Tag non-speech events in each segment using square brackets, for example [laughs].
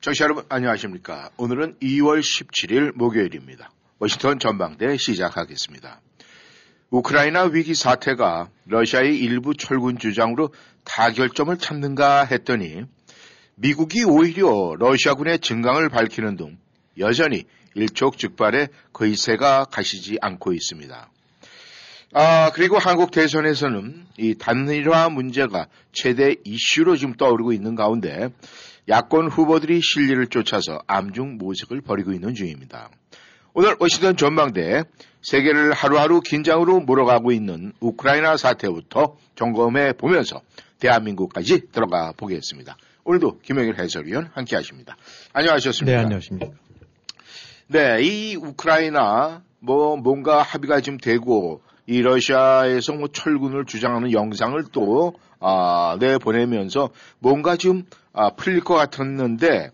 청취자 여러분 안녕하십니까. 오늘은 2월 17일 목요일입니다. 워싱턴 전망대 시작하겠습니다. 우크라이나 위기 사태가 러시아의 일부 철군 주장으로 타결점을 찾는가 했더니 미국이 오히려 러시아군의 증강을 밝히는 등 여전히 일촉즉발의 거의세가 가시지 않고 있습니다. 아, 그리고 한국 대선에서는 이 단일화 문제가 최대 이슈로 지금 떠오르고 있는 가운데 야권 후보들이 실리를 쫓아서 암중 모색을 벌이고 있는 중입니다. 오늘 워싱턴 전망대 세계를 하루하루 긴장으로 몰아가고 있는 우크라이나 사태부터 점검해 보면서 대한민국까지 들어가 보겠습니다. 오늘도 김영일 해설위원 함께 하십니다. 안녕하셨습니까? 네, 안녕하십니까. 네, 이 우크라이나 뭐 뭔가 합의가 좀 되고 이 러시아에서 뭐 철군을 주장하는 영상을 또 아, 내보내면서 뭔가 좀 아, 풀릴 것 같았는데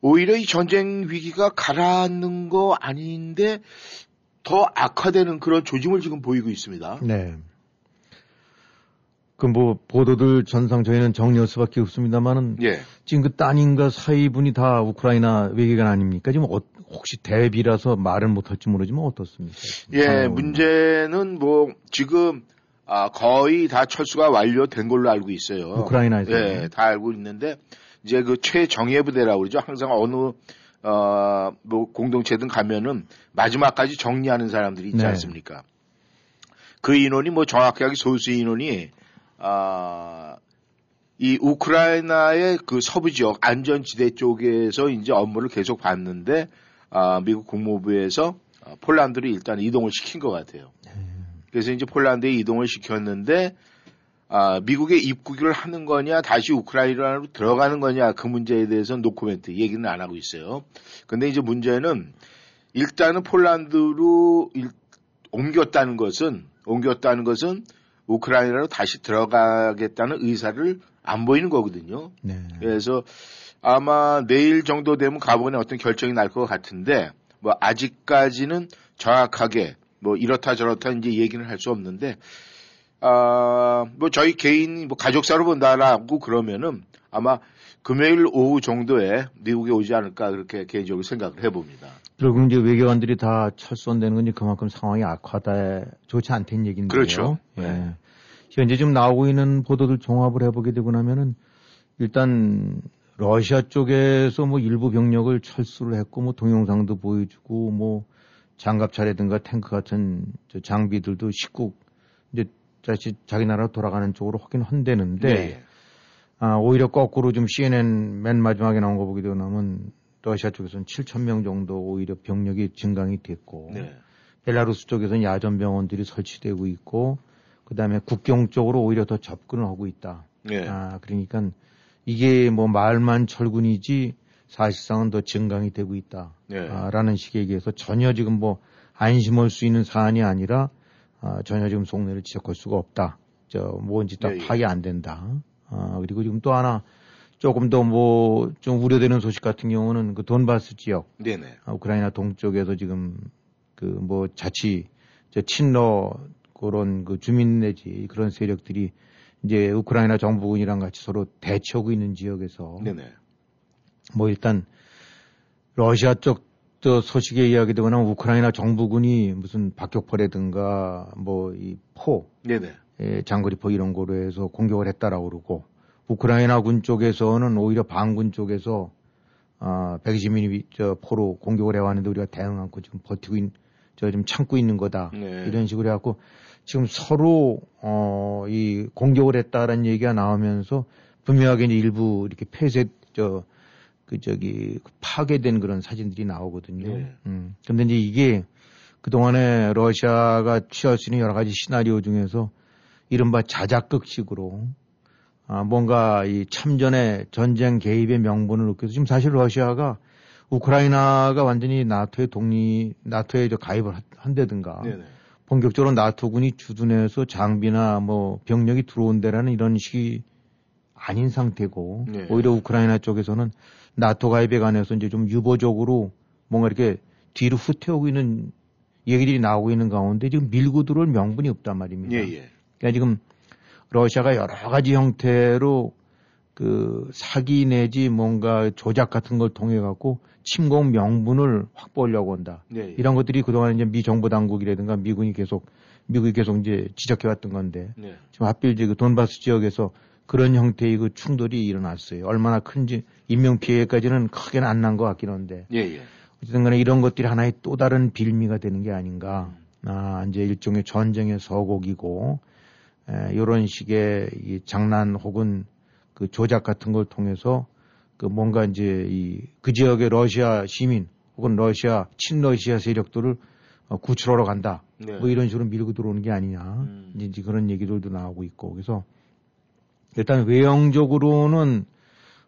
오히려 이 전쟁 위기가 가라앉는 거 아닌데 더 악화되는 그런 조짐을 지금 보이고 있습니다. 네. 그 뭐 보도들 전상 저희는 정리할 수밖에 없습니다만은 예. 지금 그 따님과 사위분이 다 우크라이나 외교관 아닙니까? 지금 어, 혹시 대비라서 말을 못할지 모르지만 어떻습니까? 예, 문제는 뭐 지금 아, 거의 다 철수가 완료된 걸로 알고 있어요. 우크라이나에서. 예, 다 알고 있는데 이제 그 최정예 부대라고 그러죠. 항상 어느 어, 뭐 공동체든 가면은 마지막까지 정리하는 사람들이 있지 네. 않습니까? 그 인원이 뭐 정확하게 소수 인원이 아, 이 우크라이나의 그 서부 지역 안전지대 쪽에서 이제 업무를 계속 봤는데 아, 미국 국무부에서 아, 폴란드로 일단 이동을 시킨 것 같아요. 그래서 이제 폴란드에 이동을 시켰는데 아, 미국에 입국을 하는 거냐 다시 우크라이나로 들어가는 거냐 그 문제에 대해서는 노코멘트 얘기는 안 하고 있어요. 근데 이제 문제는 일단은 폴란드로 일- 옮겼다는 것은 옮겼다는 것은 우크라이나로 다시 들어가겠다는 의사를 안 보이는 거거든요. 네. 그래서 아마 내일 정도 되면 가보는 어떤 결정이 날 것 같은데 뭐 아직까지는 정확하게 뭐 이렇다 저렇다 이제 얘기는 할 수 없는데 아뭐 저희 개인 뭐 가족사로 본다라고 그러면은 아마 금요일 오후 정도에 미국에 오지 않을까 그렇게 개인적으로 생각을 해봅니다. 결국 이제 외교관들이 다 철수한다는 건 이제 그만큼 상황이 악화다 좋지 않다는 얘기인데요. 그렇죠. 예. 네. 현재 지금 나오고 있는 보도들 종합을 해보게 되고 나면은 일단 러시아 쪽에서 뭐 일부 병력을 철수를 했고 뭐 동영상도 보여주고 뭐 장갑차라든가 탱크 같은 저 장비들도 식국 이제 다시 자기 나라로 돌아가는 쪽으로 확인 한대는데 네. 아, 오히려 거꾸로 좀 CNN 맨 마지막에 나온 거 보게 되고 나면 러시아 쪽에서는 7천 명 정도 오히려 병력이 증강이 됐고 네. 벨라루스 쪽에서는 야전 병원들이 설치되고 있고 그다음에 국경 쪽으로 오히려 더 접근을 하고 있다. 네. 아, 그러니까 이게 뭐 말만 철군이지 사실상은 더 증강이 되고 있다. 네. 아, 라는 식의 얘기해서 전혀 지금 뭐 안심할 수 있는 사안이 아니라 아, 전혀 지금 속내를 지적할 수가 없다. 저 뭔지 다 예, 예. 파악이 안 된다. 아, 그리고 지금 또 하나 조금 더 뭐 좀 우려되는 소식 같은 경우는 그 돈바스 지역 네네. 아, 우크라이나 동쪽에서 지금 그 뭐 자치 저 친러 그런 그 주민 내지 그런 세력들이 이제 우크라이나 정부군이랑 같이 서로 대치하고 있는 지역에서 네네. 뭐 일단 러시아 쪽 저 소식에 이야기되거나 우크라이나 정부군이 무슨 박격포라든가 뭐 이 포. 예, 장거리포 이런 거로 해서 공격을 했다라고 그러고 우크라이나 군 쪽에서는 오히려 반군 쪽에서 아, 120mm 저 포로 공격을 해왔는데 우리가 대응 않고 지금 버티고 있, 저 지금 참고 있는 거다. 네. 이런 식으로 해갖고 지금 서로 어, 이 공격을 했다라는 얘기가 나오면서 분명하게 일부 이렇게 폐쇄 저 그 저기 파괴된 그런 사진들이 나오거든요. 네. 음. 근데 이제 이게 그동안에 러시아가 취할 수 있는 여러 가지 시나리오 중에서 이른바 자작극식으로 아, 뭔가 이 참전의 전쟁 개입의 명분을 느껴서 지금 사실 러시아가 우크라이나가 완전히 나토에 독립, 나토에 저 가입을 한다든가 네네. 본격적으로 나토군이 주둔해서 장비나 뭐 병력이 들어온다라는 이런 식이 아닌 상태고 네. 오히려 우크라이나 쪽에서는 나토 가입에 관해서 이제 좀 유보적으로 뭔가 이렇게 뒤로 후퇴하고 있는 얘기들이 나오고 있는 가운데 지금 밀고 들어올 명분이 없단 말입니다. 예, 예. 그러니까 지금 러시아가 여러 가지 형태로 그 사기 내지 뭔가 조작 같은 걸 통해 갖고 침공 명분을 확보하려고 한다. 네, 예. 이런 것들이 그동안 이제 미 정부 당국이라든가 미군이 계속 미국이 계속 이제 지적해 왔던 건데 네. 지금 하필 이제 그 돈바스 지역에서 그런 형태의 그 충돌이 일어났어요. 얼마나 큰지 인명 피해까지는 크게는 안 난 것 같긴 한데 예, 예. 어쨌든 간에 이런 것들이 하나의 또 다른 빌미가 되는 게 아닌가. 아, 이제 일종의 전쟁의 서곡이고 에, 이런 식의 이 장난 혹은 그 조작 같은 걸 통해서 그 뭔가 이제 이 그 지역의 러시아 시민 혹은 러시아 친러시아 세력들을 어, 구출하러 간다. 네. 뭐 이런 식으로 밀고 들어오는 게 아니냐. 음. 이제, 그런 얘기들도 나오고 있고. 그래서 일단 외형적으로는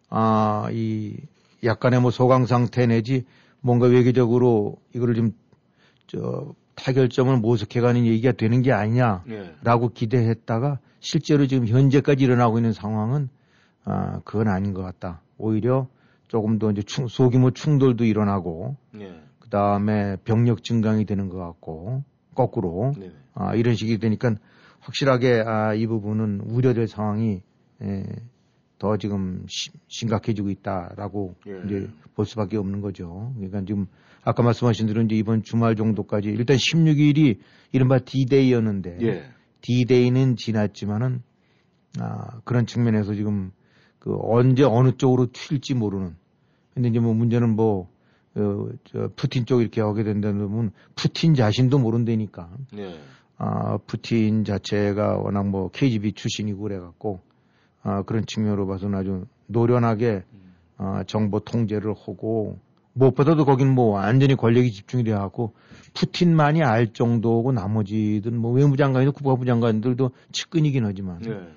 아, 이 약간의 뭐 소강 상태 내지 뭔가 외교적으로 이거를 좀 저 타결점을 모색해가는 얘기가 되는 게 아니냐라고 예. 기대했다가 실제로 지금 현재까지 일어나고 있는 상황은 아, 그건 아닌 것 같다. 오히려 조금 더 이제 충- 소규모 충돌도 일어나고 예. 그 다음에 병력 증강이 되는 것 같고 거꾸로 네. 아, 이런 식이 되니까 확실하게 아, 이 부분은 우려될 상황이 에, 더 지금 시- 심각해지고 있다라고 예. 이제 볼 수밖에 없는 거죠. 그러니까 지금 아까 말씀하신 대로 이제 이번 주말 정도까지 일단 16일이 이른바 D-Day였는데 예. D-Day는 지났지만은 아, 그런 측면에서 지금 그 언제 어느 쪽으로 튈지 모르는. 근데 이제 뭐 문제는 뭐 어, 저 푸틴 쪽 이렇게 하게 된다면 푸틴 자신도 모른다니까. 예. 아, 푸틴 자체가 워낙 뭐 KGB 출신이고 그래갖고 아, 그런 측면으로 봐서는 아주 노련하게 아, 정보 통제를 하고 무엇보다도 거긴 뭐 완전히 권력이 집중이 돼갖고 푸틴만이 알 정도고 나머지든 뭐 외무장관이나 국방부 장관들도 측근이긴 하지만 예.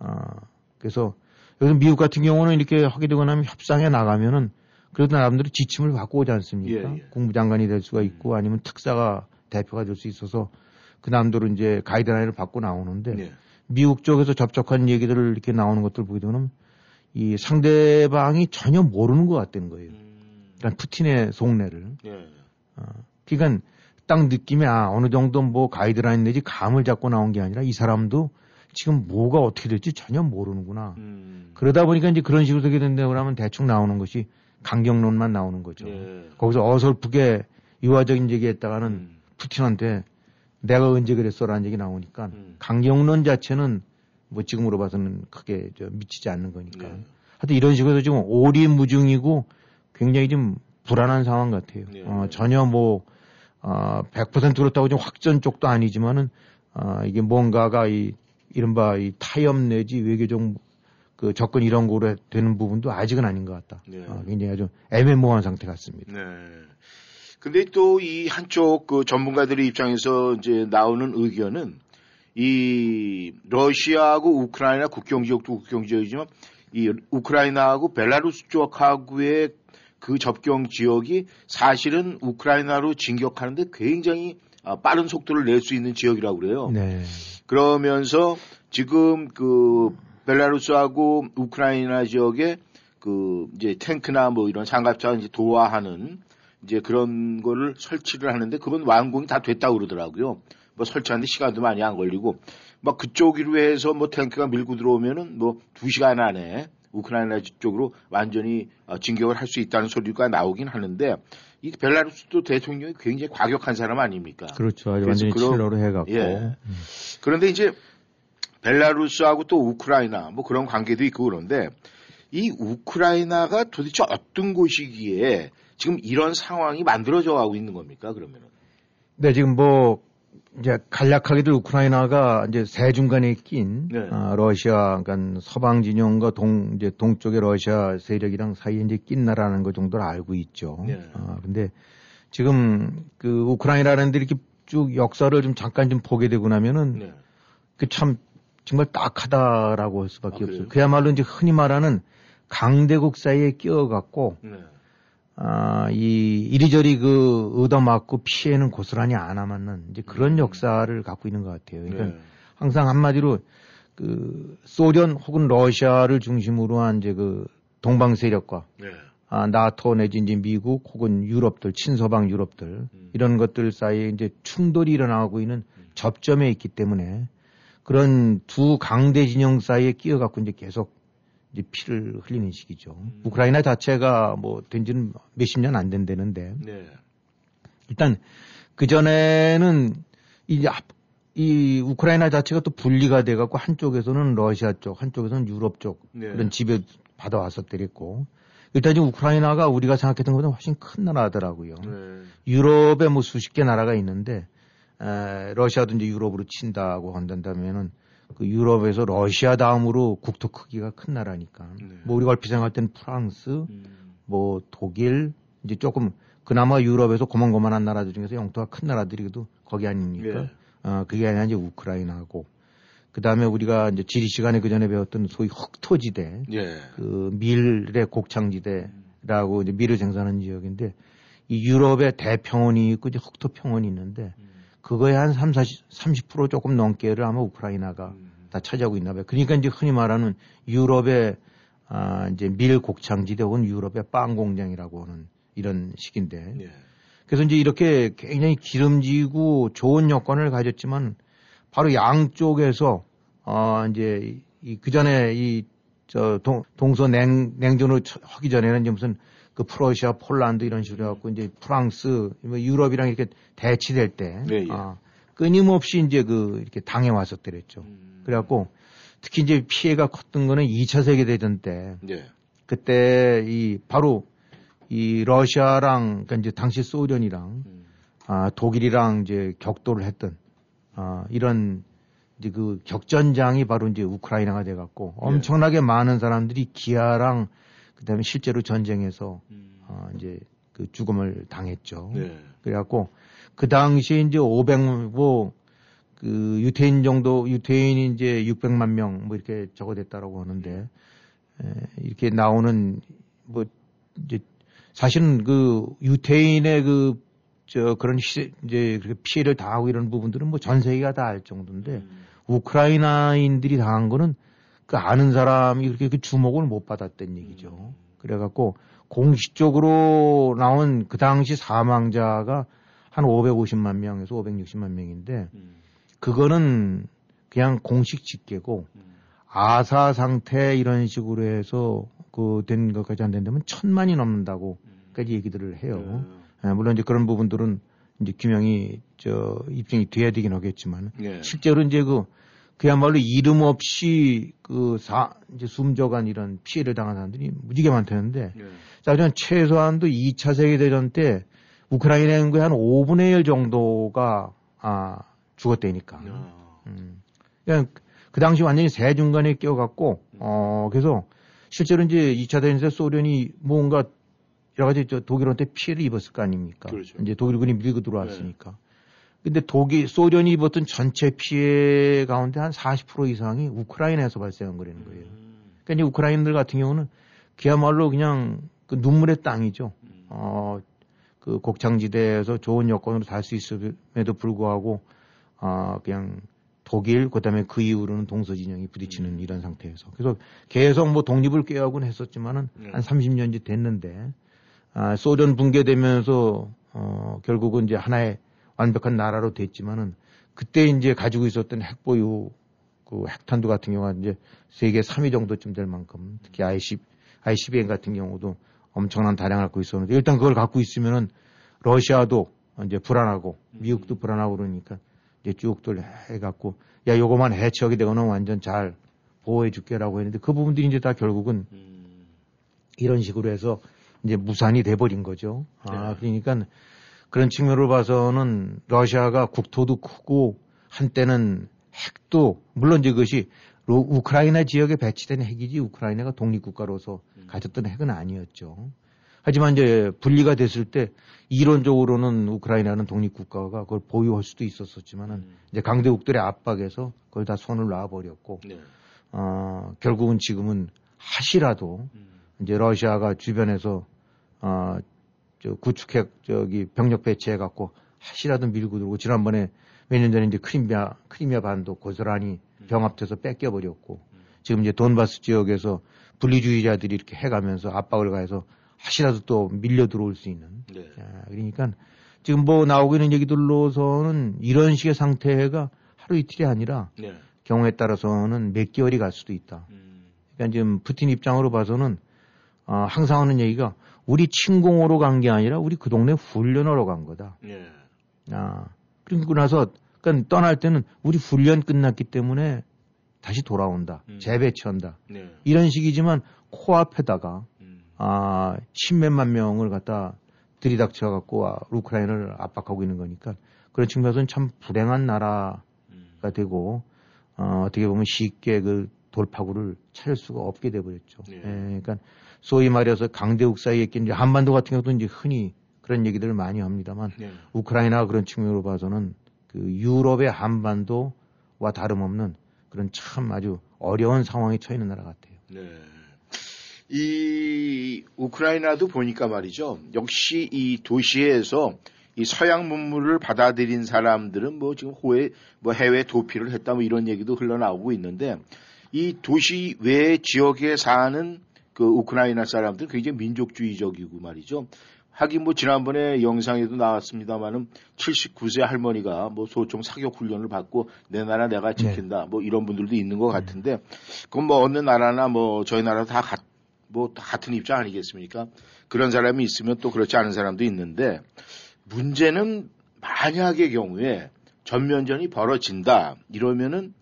아, 그래서 요즘 미국 같은 경우는 이렇게 하게 되거나 하면 협상에 나가면은 그래도 나름대로 지침을 받고 오지 않습니까? 예, 예. 국무장관이 될 수가 있고 아니면 특사가 대표가 될 수 있어서 그 남대로 이제 가이드라인을 받고 나오는데 예. 미국 쪽에서 접촉한 얘기들을 이렇게 나오는 것들 보게 되면 이 상대방이 전혀 모르는 것 같다는 거예요. 음. 그러니까 푸틴의 속내를. 예. 그러니까 딱 느낌이 아 어느 정도 뭐 가이드라인 내지 감을 잡고 나온 게 아니라 이 사람도 지금 뭐가 어떻게 될지 전혀 모르는구나. 음. 그러다 보니까 이제 그런 식으로 되게 된다고 그러면 대충 나오는 것이 강경론만 나오는 거죠. 예. 거기서 어설프게 유화적인 얘기했다가는 음. 푸틴한테 내가 언제 그랬어라는 얘기 나오니까 음. 강경론 자체는 뭐 지금으로 봐서는 크게 저 미치지 않는 거니까. 예. 하여튼 이런 식으로 지금 오리무중이고 굉장히 좀 불안한 상황 같아요. 예. 어, 전혀 뭐, 어, 100% 그렇다고 좀 확전 쪽도 아니지만은, 어, 이게 뭔가가 이, 이른바 이 타협 내지 외교적 그 접근 이런 거로 되는 부분도 아직은 아닌 것 같다. 예. 어, 굉장히 아주 애매모호한 상태 같습니다. 네. 근데 또 이 한쪽 그 전문가들의 입장에서 이제 나오는 의견은 이 러시아하고 우크라이나 국경 지역도 국경 지역이지만 이 우크라이나하고 벨라루스 쪽하고의 그 접경 지역이 사실은 우크라이나로 진격하는데 굉장히 아, 빠른 속도를 낼 수 있는 지역이라고 그래요. 네. 그러면서 지금 그 벨라루스하고 우크라이나 지역에 그 이제 탱크나 뭐 이런 장갑차 이제 도와하는 이제 그런 거를 설치를 하는데 그건 완공이 다 됐다고 그러더라고요. 뭐 설치하는데 시간도 많이 안 걸리고 막 그쪽으로 해서 뭐 탱크가 밀고 들어오면은 뭐두 시간 안에 우크라이나 쪽으로 완전히 어, 진격을 할 수 있다는 소리가 나오긴 하는데 이 벨라루스도 대통령이 굉장히 과격한 사람 아닙니까? 그렇죠. 완전히 칠러로 해갖고. 예. 그런데 이제 벨라루스하고 또 우크라이나 뭐 그런 관계도 있고 그런데 이 우크라이나가 도대체 어떤 곳이기에 지금 이런 상황이 만들어져 가고 있는 겁니까 그러면은? 네, 지금 뭐, 이제 간략하게도 우크라이나가 이제 새 중간에 낀, 네. 아, 러시아, 그러니까 서방 진영과 동, 이제 동쪽의 러시아 세력이랑 사이에 이제 낀 나라는 것 정도를 알고 있죠. 네. 아, 근데 지금 그 우크라이나라는 데 이렇게 쭉 역사를 좀 잠깐 좀 보게 되고 나면은 네. 그참 정말 딱하다라고 할 수밖에 아? 없어요. 그야말로 이제 흔히 말하는 강대국 사이에 끼어갖고 네. 아, 이 이리저리 그 얻어맞고 피해는 고스란히 안 남았는 이제 그런 역사를 갖고 있는 것 같아요. 그러니까 네. 항상 한마디로 그 소련 혹은 러시아를 중심으로 한 이제 그 동방 세력과 네. 아, 나토 내지 이제 미국 혹은 유럽들 친서방 유럽들 음. 이런 것들 사이에 이제 충돌이 일어나고 있는 접점에 있기 때문에 그런 두 강대 진영 사이에 끼어갖고 이제 계속 이제 피를 흘리는 시기죠. 음. 우크라이나 자체가 뭐 된지는 몇십 년 안 된다는데 네. 일단 그 전에는 이, 앞- 이 우크라이나 자체가 또 분리가 돼갖고 한쪽에서는 러시아 쪽, 한쪽에서는 유럽 쪽 네. 그런 지배 받아왔었더랬고 일단 지금 우크라이나가 우리가 생각했던 것보다 훨씬 큰 나라더라고요. 네. 유럽에 뭐 수십 개 나라가 있는데 에, 러시아도 이제 유럽으로 친다고 한다면은 그 유럽에서 러시아 다음으로 국토 크기가 큰 나라니까 네. 뭐 우리가 얼핏 생각할 때는 프랑스, 음. 뭐 독일 이제 조금 그나마 유럽에서 고만고만한 나라들 중에서 영토가 큰 나라들이도 거기 아닙니까? 예. 어 그게 아니라 이제 우크라이나고 그 다음에 우리가 이제 지리 시간에 그 전에 배웠던 소위 흑토지대, 예. 그 밀의 곡창지대라고 이제 밀을 생산하는 지역인데 이 유럽의 대평원이 있고 이제 흑토 평원이 있는데 그거에 한 3, 40, 30% 조금 넘게를 아마 우크라이나가 음. 다 차지하고 있나 봐요. 그러니까 이제 흔히 말하는 유럽의 아 이제 밀 곡창지대 혹은 유럽의 빵 공장이라고 하는 이런 식인데 예. 그래서 이제 이렇게 굉장히 기름지고 좋은 여건을 가졌지만 바로 양쪽에서 어 이제 이 그전에 이 저 동서 냉 냉전으로 처- 하기 전에는 이제 무슨 그 프러시아, 폴란드 이런 식으로 해갖고 이제 프랑스, 뭐 유럽이랑 이렇게 대치될 때 네, 예. 아, 끊임없이 이제 그 이렇게 당해 왔었더랬죠. 음. 그래갖고 특히 이제 피해가 컸던 거는 2차 세계 대전 때 예. 그때 이 바로 이 러시아랑 그러니까 이제 당시 소련이랑 음. 아 독일이랑 이제 격돌을 했던 아 이런 이제 그 격전장이 바로 이제 우크라이나가 돼 갖고 엄청나게 많은 사람들이 기아랑 그다음에 실제로 전쟁에서 음. 아 이제 그 죽음을 당했죠. 네. 그래갖고 그 당시에 이제 500, 뭐, 그 유태인 정도, 유태인이 이제 600만 명 뭐 이렇게 적어됐다라고 하는데, 에, 이렇게 나오는 뭐, 이제 사실은 그 유태인의 그, 저 그런 시, 이제 그렇게 피해를 당하고 이런 부분들은 뭐 전 세계가 다 알 정도인데, 음. 우크라이나인들이 당한 거는 그 아는 사람이 그렇게 그 주목을 못 받았던 얘기죠. 그래갖고 공식적으로 나온 그 당시 사망자가 한 550만 명에서 560만 명인데 음. 그거는 그냥 공식 집계고 음. 아사 상태 이런 식으로 해서 그 된 것까지 안 된다면 천만이 넘는다고까지 얘기들을 해요. 네. 예, 물론 이제 그런 부분들은 이제 규명이 저 입증이 돼야 되긴 하겠지만 예. 실제로 이제 그 그야말로 이름 없이 그 사, 이제 숨져간 이런 피해를 당한 사람들이 무지개 많다는데 예. 자, 그냥 최소한도 2차 세계대전 때 우크라이나 인구의 한 5분의 1 정도가 아, 죽었다니까. 아. 음. 그냥 그 당시 완전히 새 중간에 끼어갖고 어, 그래서 실제로 이제 2차 대전 때 소련이 뭔가 여러 가지 저 독일한테 피해를 입었을 거 아닙니까? 그렇죠. 이제 독일군이 밀고 들어왔으니까. 근데 독일, 소련이 입었던 전체 피해 가운데 한 40% 이상이 우크라이나에서 발생한 거라는 거예요. 음. 그러니까 이제 우크라이나들 같은 경우는 그야말로 그냥 그 눈물의 땅이죠. 음. 어, 그 곡창지대에서 좋은 여건으로 살 수 있음에도 불구하고, 아, 그냥 독일, 그 다음에 그 이후로는 동서진영이 부딪히는 이런 상태에서. 그래서 계속 뭐 독립을 꾀하곤 했었지만은 네. 한 30년째 됐는데, 아, 소련 붕괴되면서, 어, 결국은 이제 하나의 완벽한 나라로 됐지만은 그때 이제 가지고 있었던 핵보유 그 핵탄두 같은 경우가 이제 세계 3위 정도쯤 될 만큼 특히 I10, ICBM 같은 경우도 엄청난 다량을 갖고 있었는데 일단 그걸 갖고 있으면은 러시아도 이제 불안하고 미국도 불안하고 그러니까 이제 쭉들 해갖고 야 요거만 해치하게 되거나 완전 잘 보호해 줄게라고 했는데 그 부분들이 이제 다 결국은 음. 이런 식으로 해서 이제 무산이 돼버린 거죠. 아, 네. 그러니까 그런 측면으로 봐서는 러시아가 국토도 크고 한때는 핵도 물론 이제 그것이 로- 우크라이나 지역에 배치된 핵이지 우크라이나가 독립국가로서 가졌던 핵은 아니었죠. 하지만 이제 분리가 됐을 때 이론적으로는 우크라이나는 독립국가가 그걸 보유할 수도 있었었지만은 음. 이제 강대국들의 압박에서 그걸 다 손을 놔버렸고 네. 어, 결국은 지금은 하시라도 음. 이제 러시아가 주변에서 어, 저 구축핵 저기 병력 배치해 갖고 하시라도 밀고 들어오고 지난번에 몇 년 전에 이제 크리미아 크리미아 반도 고스란히 병합돼서 뺏겨 버렸고 지금 이제 돈바스 지역에서 분리주의자들이 이렇게 해가면서 압박을 가해서 하시라도 또 밀려 들어올 수 있는. 네. 자, 그러니까 지금 뭐 나오고 있는 얘기들로서는 이런 식의 상태가 하루 이틀이 아니라 네. 경우에 따라서는 몇 개월이 갈 수도 있다. 음. 그러니까 지금 푸틴 입장으로 봐서는 어, 항상 하는 얘기가 우리 침공으로 간 게 아니라 우리 그 동네 훈련하러 간 거다. 네. 아, 그리고 나서 그러니까 떠날 때는 우리 훈련 끝났기 때문에 다시 돌아온다. 음. 재배치한다. 네. 이런 식이지만 코앞에다가 음. 아, 십몇만 명을 갖다 들이닥쳐 갖고 아, 우크라이나를 압박하고 있는 거니까 그런 측면에서는 참 불행한 나라가 음. 되고 어, 어떻게 보면 쉽게 그 돌파구를 찾을 수가 없게 돼 버렸죠. 예. 예, 그러니까 소위 말해서 강대국 사이에 낀 이제 한반도 같은 경우도 이제 흔히 그런 얘기들을 많이 합니다만 네. 우크라이나 그런 측면으로 봐서는 그 유럽의 한반도와 다름없는 그런 참 아주 어려운 상황에 처해 있는 나라 같아요. 네. 이 우크라이나도 보니까 말이죠. 역시 이 도시에서 이 서양 문물을 받아들인 사람들은 뭐 지금 호해 뭐 해외 도피를 했다 뭐 이런 얘기도 흘러나오고 있는데 이 도시 외 지역에 사는 그 우크라이나 사람들 은 굉장히 민족주의적이고 말이죠. 하긴 뭐 지난번에 영상에도 나왔습니다만은 79세 할머니가 뭐 소총 사격 훈련을 받고 내 나라 내가 지킨다 뭐 이런 분들도 있는 것 같은데 그건 뭐 어느 나라나 뭐 저희 나라 다 같, 뭐 다 같은 입장 아니겠습니까? 그런 사람이 있으면 또 그렇지 않은 사람도 있는데 문제는 만약의 경우에 전면전이 벌어진다 이러면은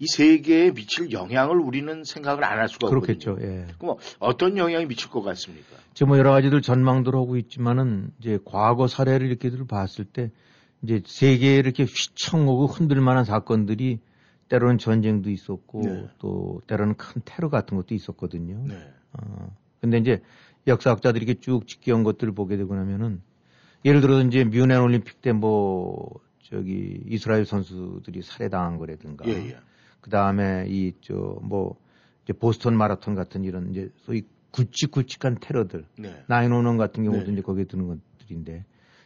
이 세계에 미칠 영향을 우리는 생각을 안 할 수가 없거든요. 그렇겠죠. 예. 그럼 어떤 영향이 미칠 것 같습니까? 지금 뭐 여러 가지들 전망들 하고 있지만은 이제 과거 사례를 이렇게들 봤을 때 이제 세계에 이렇게 휘청하고 흔들 만한 사건들이 때로는 전쟁도 있었고 네. 또 때로는 큰 테러 같은 것도 있었거든요. 네. 어, 근데 이제 역사학자들이 이렇게 쭉 지켜온 것들을 보게 되고 나면은 예를 들어서 이제 뮌헨 올림픽 때 뭐 저기 이스라엘 선수들이 살해당한 거라든가 예, 예. 그 다음에 이 저뭐 이제 보스턴 마라톤 같은 이런 이제 소위 굵직굵직한 테러들 네. 나인오원 같은 경우도 네. 이제 거기에 드는 것들인데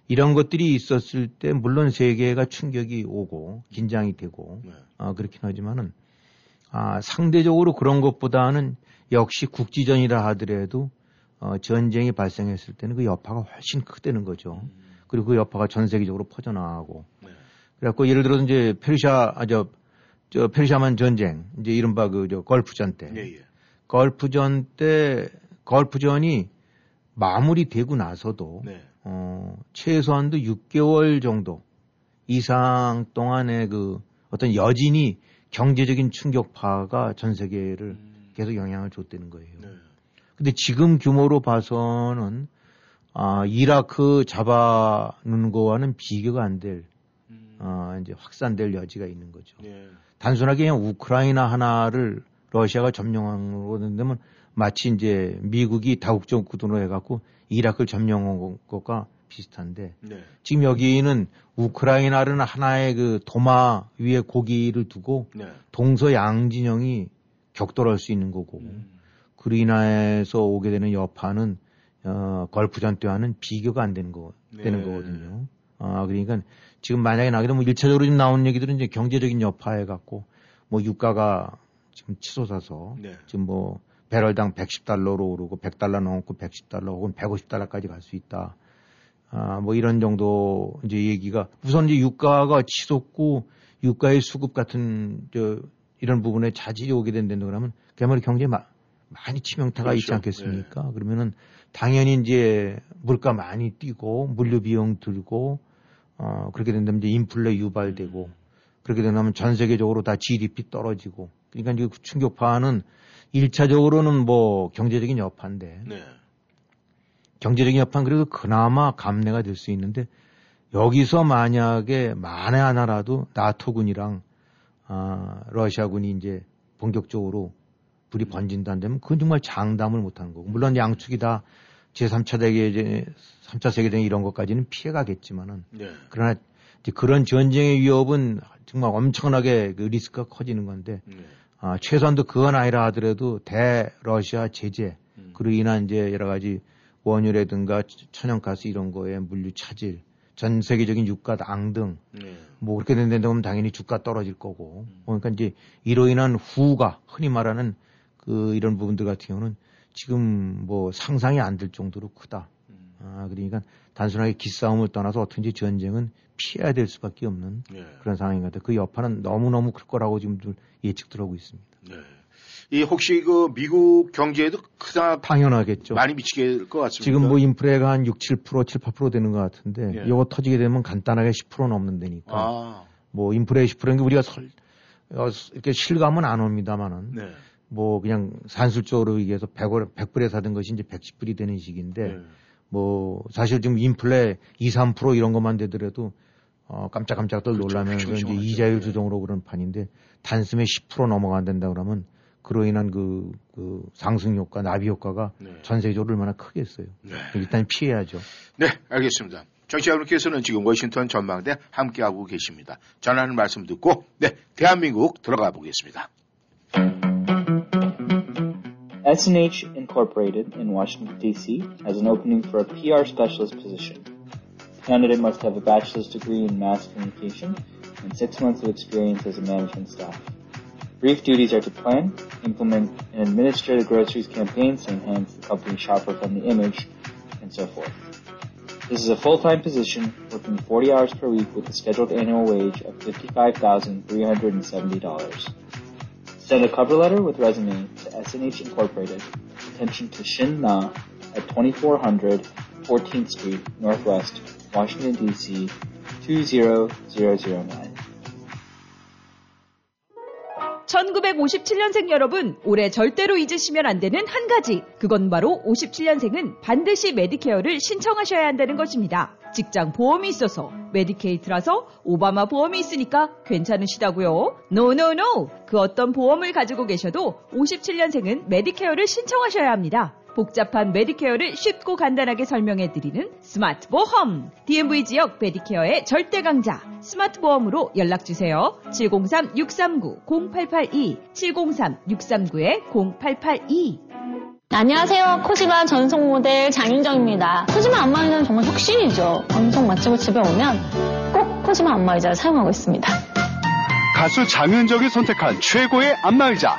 이런 것들이 있었을 때 물론 세계가 충격이 오고 긴장이 되고 네. 어, 그렇긴 하지만은 아, 상대적으로 그런 것보다는 역시 국지전이라 하더라도 어, 전쟁이 발생했을 때는 그 여파가 훨씬 크다는 거죠. 그리고 그 여파가 전 세계적으로 퍼져나가고 네. 그래갖고 예를 들어서 이제 페르시아 아 저 저 페르시아만 전쟁 이제 이른바 그저 걸프전 때 예, 예. 걸프전 때 걸프전이 마무리되고 나서도 네. 어, 최소한도 6개월 정도 이상 동안의 그 어떤 여진이 경제적인 충격파가 전 세계를 음. 계속 영향을 줬다는 거예요. 네. 근데 지금 규모로 봐서는 아, 이라크 잡아놓는 거와는 비교가 안 될, 음. 아, 이제 확산될 여지가 있는 거죠. 네. 단순하게 그냥 우크라이나 하나를 러시아가 점령하는 된다면 마치 이제 미국이 다국적 구도로 해갖고 이라크를 점령한 것과 비슷한데 네. 지금 여기는 우크라이나는 하나의 그 도마 위에 고기를 두고 네. 동서양 진영이 격돌할 수 있는 거고 음. 인해서 오게 되는 여파는 어, 걸프전 때와는 비교가 안 되는 거 네. 되는 거거든요. 아 그러니까 지금 만약에 나게 되면 일차적으로 지금 나오는 얘기들은 이제 경제적인 여파해 갖고 뭐 유가가 지금 치솟아서 네. 지금 뭐 배럴당 110달러로 오르고 100달러 넘고 110달러 혹은 150달러까지 갈 수 있다. 아, 뭐 이런 정도 이제 얘기가 우선 이제 유가가 치솟고 유가의 수급 같은 저 이런 부분에 자질이 오게 된다는 그러면 그야말로 경제에 마- 많이 치명타가 있지 그렇죠. 않겠습니까? 그러면은 당연히 이제 물가 많이 뛰고 물류 비용 들고 어 그렇게 된다면 이제 인플레 유발되고 그렇게 된다면 전 세계적으로 다 GDP 떨어지고 그러니까 이제 그 충격파는 일차적으로는 뭐 경제적인 여파인데 네. 경제적인 여파는 그래도 그나마 감내가 될 수 있는데 여기서 만약에 만에 하나라도 나토군이랑 아, 러시아군이 이제 본격적으로 불이 번진다면 그건 정말 장담을 못 하는 거고 물론 양측이 다 제3차 대계 3차 세계대전 이런 것까지는 피해가겠지만은 네. 그러나 이제 그런 전쟁의 위협은 정말 엄청나게 그 리스크가 커지는 건데 네. 아, 최소한도 그건 아니라 하더라도 대 러시아 제재 음. 그로 인한 이제 여러 가지 원유라든가 천연가스 이런 거에 물류 차질, 전 세계적인 유가 앙등, 네. 뭐 그렇게 된다면 당연히 주가 떨어질 거고. 그러니까 이제 이로 인한 후가 흔히 말하는 그 이런 부분들 같은 경우는 지금 뭐 상상이 안 될 정도로 크다. 아, 그러니까 단순하게 기싸움을 떠나서 어떤지 전쟁은 피해야 될 수밖에 없는 네. 그런 상황인 것 같아요. 그 여파는 너무너무 클 거라고 지금들 예측들 하고 있습니다. 네. 이 혹시 그 미국 경제에도 크다 당연하겠죠. 많이 미치게 될 것 같습니다. 지금 뭐 인플레가 한 6, 7%, 7, 8% 되는 것 같은데 예. 이거 터지게 되면 간단하게 10% 넘는 데니까 아, 뭐 인플레 10%인 게 우리가 설, 어, 이렇게 실감은 안 옵니다만은 네. 뭐 그냥 산술적으로 얘기해서 100월, 100불에 사던 것이 이제 110불이 되는 시기인데 네. 뭐 사실 지금 인플레 2, 3% 이런 것만 되더라도 어 깜짝깜짝들 그렇죠. 놀라면서 이제 흉흉하죠. 이자율 네. 조정으로 그런 판인데 단숨에 10% 넘어간다 그러면 그로 인한 그, 그 상승 효과, 나비 효과가 네. 전 세계적으로 얼마나 크겠어요. 네. 일단 피해야죠. 네, 알겠습니다. 정치자분께서는 지금 워싱턴 전망대 함께하고 계십니다. 전하는 말씀 듣고, 네, 대한민국 들어가 보겠습니다. SNH Incorporated in Washington, D.C. has an opening for a PR specialist position. The candidate must have a bachelor's degree in mass communication and six months of experience as a management staff. Brief duties are to plan, implement, and administer the groceries campaigns to enhance the company's shopper-friendly image, and so forth. This is a full-time position, working 40 hours per week with a scheduled annual wage of $55,370. Send a cover letter with resume to SNH Incorporated. Attention to Shin Na at 2400 14th Street, Northwest, Washington, D.C. 20009. 1957년생 여러분, 올해 절대로 잊으시면 안 되는 한 가지. 그건 바로 57년생은 반드시 메디케어를 신청하셔야 한다는 것입니다. 직장 보험이 있어서 메디케이드라서 오바마 보험이 있으니까 괜찮으시다고요? No no no! 그 어떤 보험을 가지고 계셔도 57년생은 메디케어를 신청하셔야 합니다. 복잡한 메디케어를 쉽고 간단하게 설명해 드리는 스마트 보험. DMV 지역 메디케어의 절대 강자. 스마트 보험으로 연락 주세요. 703-639-0882, 703-639-0882. 안녕하세요. 코지마 전속 모델 장윤정입니다. 코지마 안마의자는 정말 혁신이죠. 방송 마치고 집에 오면 꼭 코지마 안마의자를 사용하고 있습니다. 가수 장윤정이 선택한 최고의 안마의자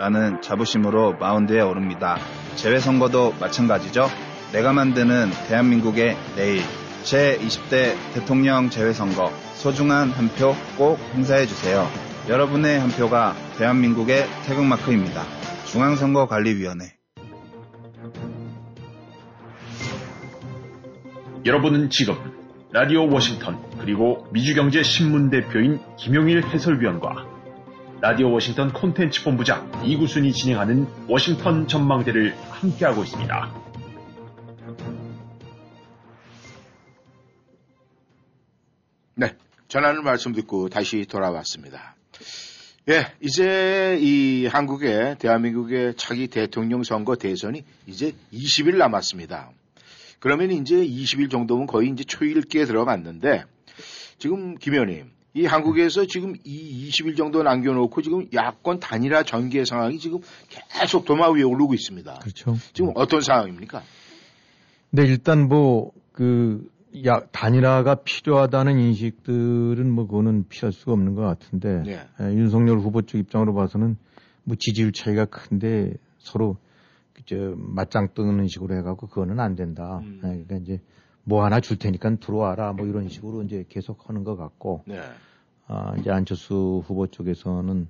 라는 자부심으로 마운드에 오릅니다. 재외선거도 마찬가지죠. 내가 만드는 대한민국의 내일 제20대 대통령 재외선거 소중한 한 표 꼭 행사해주세요. 여러분의 한 표가 대한민국의 태극마크입니다. 중앙선거관리위원회 여러분은 지금 라디오 워싱턴 그리고 미주경제 신문 대표인 김용일 해설위원과 라디오 워싱턴 콘텐츠 본부장 이구순이 진행하는 워싱턴 전망대를 함께하고 있습니다. 네, 전하는 말씀 듣고 다시 돌아왔습니다. 예, 이제 이 한국의 대한민국의 차기 대통령 선거 대선이 이제 20일 남았습니다. 그러면 이제 20일 정도면 거의 이제 초일기에 들어갔는데 지금 김 의원님 이 한국에서 지금 이 20일 정도 남겨놓고 지금 야권 단일화 전개 상황이 지금 계속 도마 위에 오르고 있습니다. 그렇죠. 지금 어떤 상황입니까? 근데 일단 뭐, 그, 야, 단일화가 필요하다는 인식들은 뭐, 그거는 피할 수가 없는 것 같은데, 네. 에, 윤석열 후보 쪽 입장으로 봐서는 뭐 지지율 차이가 큰데 서로 저 맞짱 뜨는 식으로 해갖고 그거는 안 된다. 음. 에, 그러니까 이제 뭐 하나 줄 테니까 들어와라 뭐 이런 식으로 이제 계속 하는 것 같고, 네. 아, 이제 안철수 후보 쪽에서는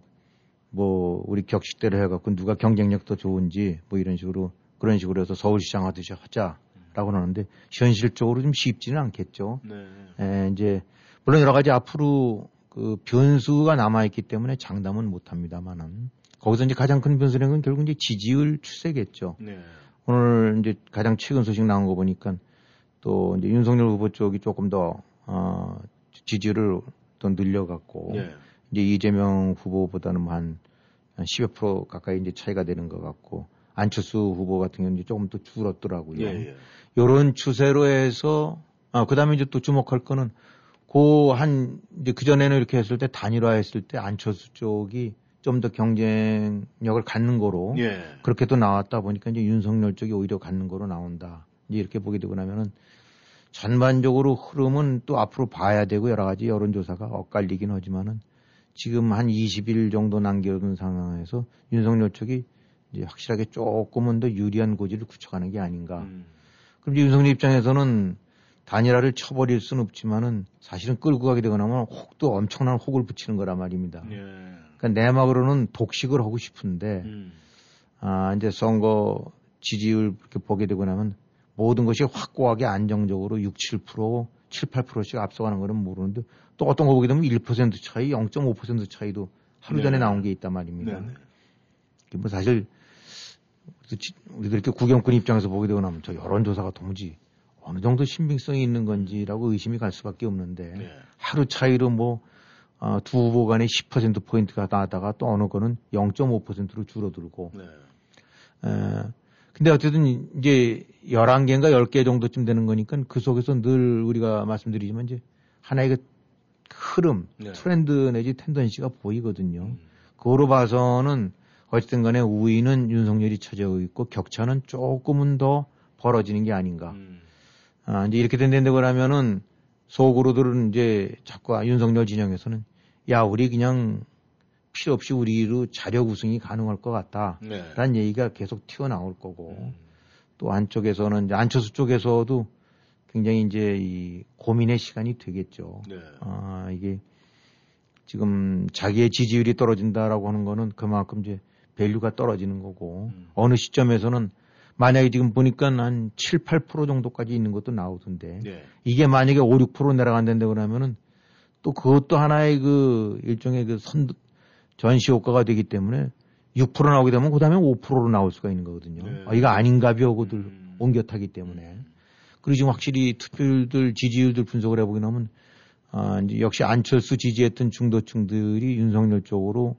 뭐 우리 격식대로 해갖고 누가 경쟁력 더 좋은지 뭐 이런 식으로 그런 식으로 해서 서울시장 하듯이 하자라고 하는데 현실적으로 좀 쉽지는 않겠죠. 네. 에, 이제 물론 여러 가지 앞으로 그 변수가 남아 있기 때문에 장담은 못 합니다만은 거기서 이제 가장 큰 변수라는 건 결국 이제 지지율 추세겠죠. 네. 오늘 이제 가장 최근 소식 나온 거 보니까 또 이제 윤석열 후보 쪽이 조금 더, 어, 지지를 더 늘려갖고 예. 이제 이재명 후보보다는 뭐 한, 한 10여 프로 가까이 이제 차이가 되는 것 같고 안철수 후보 같은 경우는 이제 조금 더 줄었더라고요. 예, 예. 요런 추세로 해서 아 그다음에 이제 또 주목할 거는 그한 이제 그 전에는 이렇게 했을 때 단일화했을 때 안철수 쪽이 좀 더 경쟁력을 갖는 거로 예. 그렇게 또 나왔다 보니까 이제 윤석열 쪽이 오히려 갖는 거로 나온다. 이제 이렇게 보게 되고 나면은 전반적으로 흐름은 또 앞으로 봐야 되고 여러 가지 여론조사가 엇갈리긴 하지만은 지금 한 20일 정도 남겨둔 상황에서 윤석열 쪽이 이제 확실하게 조금은 더 유리한 고지를 굳혀가는 게 아닌가. 음. 그럼 이제 윤석열 입장에서는 단일화를 쳐버릴 수는 없지만은 사실은 끌고 가게 되고 나면 혹도 엄청난 혹을 붙이는 거란 말입니다. 예. 그러니까 내막으로는 독식을 하고 싶은데 음. 아 이제 선거 지지율 이렇게 보게 되고 나면 모든 것이 확고하게 안정적으로 6, 7%, 7, 8%씩 앞서가는 거는 모르는데 또 어떤 거 보게 되면 1% 차이, 0.5% 차이도 하루 네. 전에 나온 게 있단 말입니다. 네네. 이게 뭐 사실 우리들 이렇게 구경꾼 입장에서 보게 되고 나면 저 여론조사가 도무지 어느 정도 신빙성이 있는 건지라고 의심이 갈 수밖에 없는데 네. 하루 차이로 뭐, 어, 두 후보 간에 10%포인트가 나다가 또 어느 거는 0.5%로 줄어들고. 네. 에, 근데 어쨌든 이제 11개인가 10개 정도쯤 되는 거니까 그 속에서 늘 우리가 말씀드리지만 이제 하나의 그 흐름, 네. 트렌드 내지 텐던시가 보이거든요. 음. 그거로 봐서는 어쨌든 간에 우위는 윤석열이 차지하고 있고 격차는 조금은 더 벌어지는 게 아닌가. 음. 아, 이제 이렇게 된다고 그러면은 속으로들은 이제 자꾸 윤석열 진영에서는 야, 우리 그냥 필요 없이 우리로 자력 우승이 가능할 것 같다. 네. 라는 얘기가 계속 튀어나올 거고 음. 또 한쪽에서는 이제 안철수 쪽에서도 굉장히 이제 이 고민의 시간이 되겠죠. 네. 아, 이게 지금 자기의 지지율이 떨어진다라고 하는 거는 그만큼 이제 value가 떨어지는 거고 음. 어느 시점에서는 만약에 지금 보니까 한 7, 8% 정도까지 있는 것도 나오던데 네. 이게 만약에 5, 6% 내려간다는데 그러면은 또 그것도 하나의 그 일종의 그 선, 전시 효과가 되기 때문에 6% 나오게 되면 그 다음에 5%로 나올 수가 있는 거거든요. 네. 아, 이거 아닌가비 하고들 음. 옮겨 타기 때문에. 그리고 지금 확실히 투표율들, 지지율들 분석을 해보게 되면 아, 이제 역시 안철수 지지했던 중도층들이 윤석열 쪽으로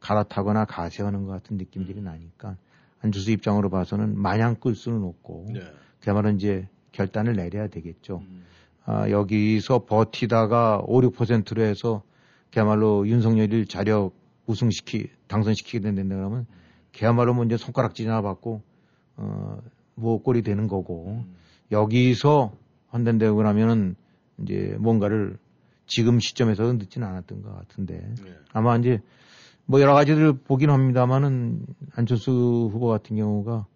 갈아타거나 가세하는 것 같은 느낌들이 음. 나니까 안철수 입장으로 봐서는 마냥 끌 수는 없고 네. 그야말로 이제 결단을 내려야 되겠죠. 음. 아, 여기서 버티다가 5, 6%로 해서 그야말로 윤석열을 자력 우승시키, 당선시키게 된다 그러면 그야말로 뭐 이제 손가락질이나 받고, 어, 뭐 꼴이 되는 거고, 음. 여기서 한다고 그러면은 이제 뭔가를 지금 시점에서는 늦지는 않았던 것 같은데, 네. 아마 이제 뭐 여러 가지를 보긴 합니다만은 안철수 후보 같은 경우가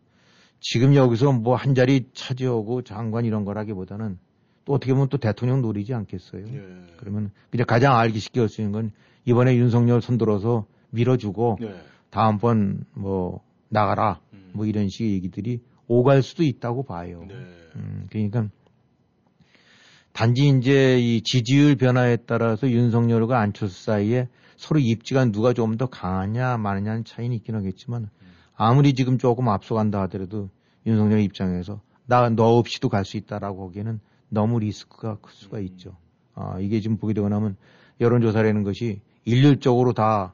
지금 여기서 뭐 한 자리 차지하고 장관 이런 거라기보다는 또 어떻게 보면 또 대통령 노리지 않겠어요. 네. 그러면 그냥 가장 알기 쉽게 할 수 있는 건 이번에 윤석열 손들어서 밀어주고 네. 다음번 뭐 나가라 음. 뭐 이런 식의 얘기들이 오갈 수도 있다고 봐요. 네. 음, 그러니까 단지 이제 이 지지율 변화에 따라서 윤석열과 안철수 사이에 서로 입지가 누가 좀 더 강하냐 마느냐는 차이는 있긴 하겠지만 아무리 지금 조금 앞서간다 하더라도 윤석열 입장에서 나 너 없이도 갈 수 있다라고 하기에는 너무 리스크가 클 수가 있죠. 아, 이게 지금 보게 되고 나면 여론조사라는 것이 일률적으로 다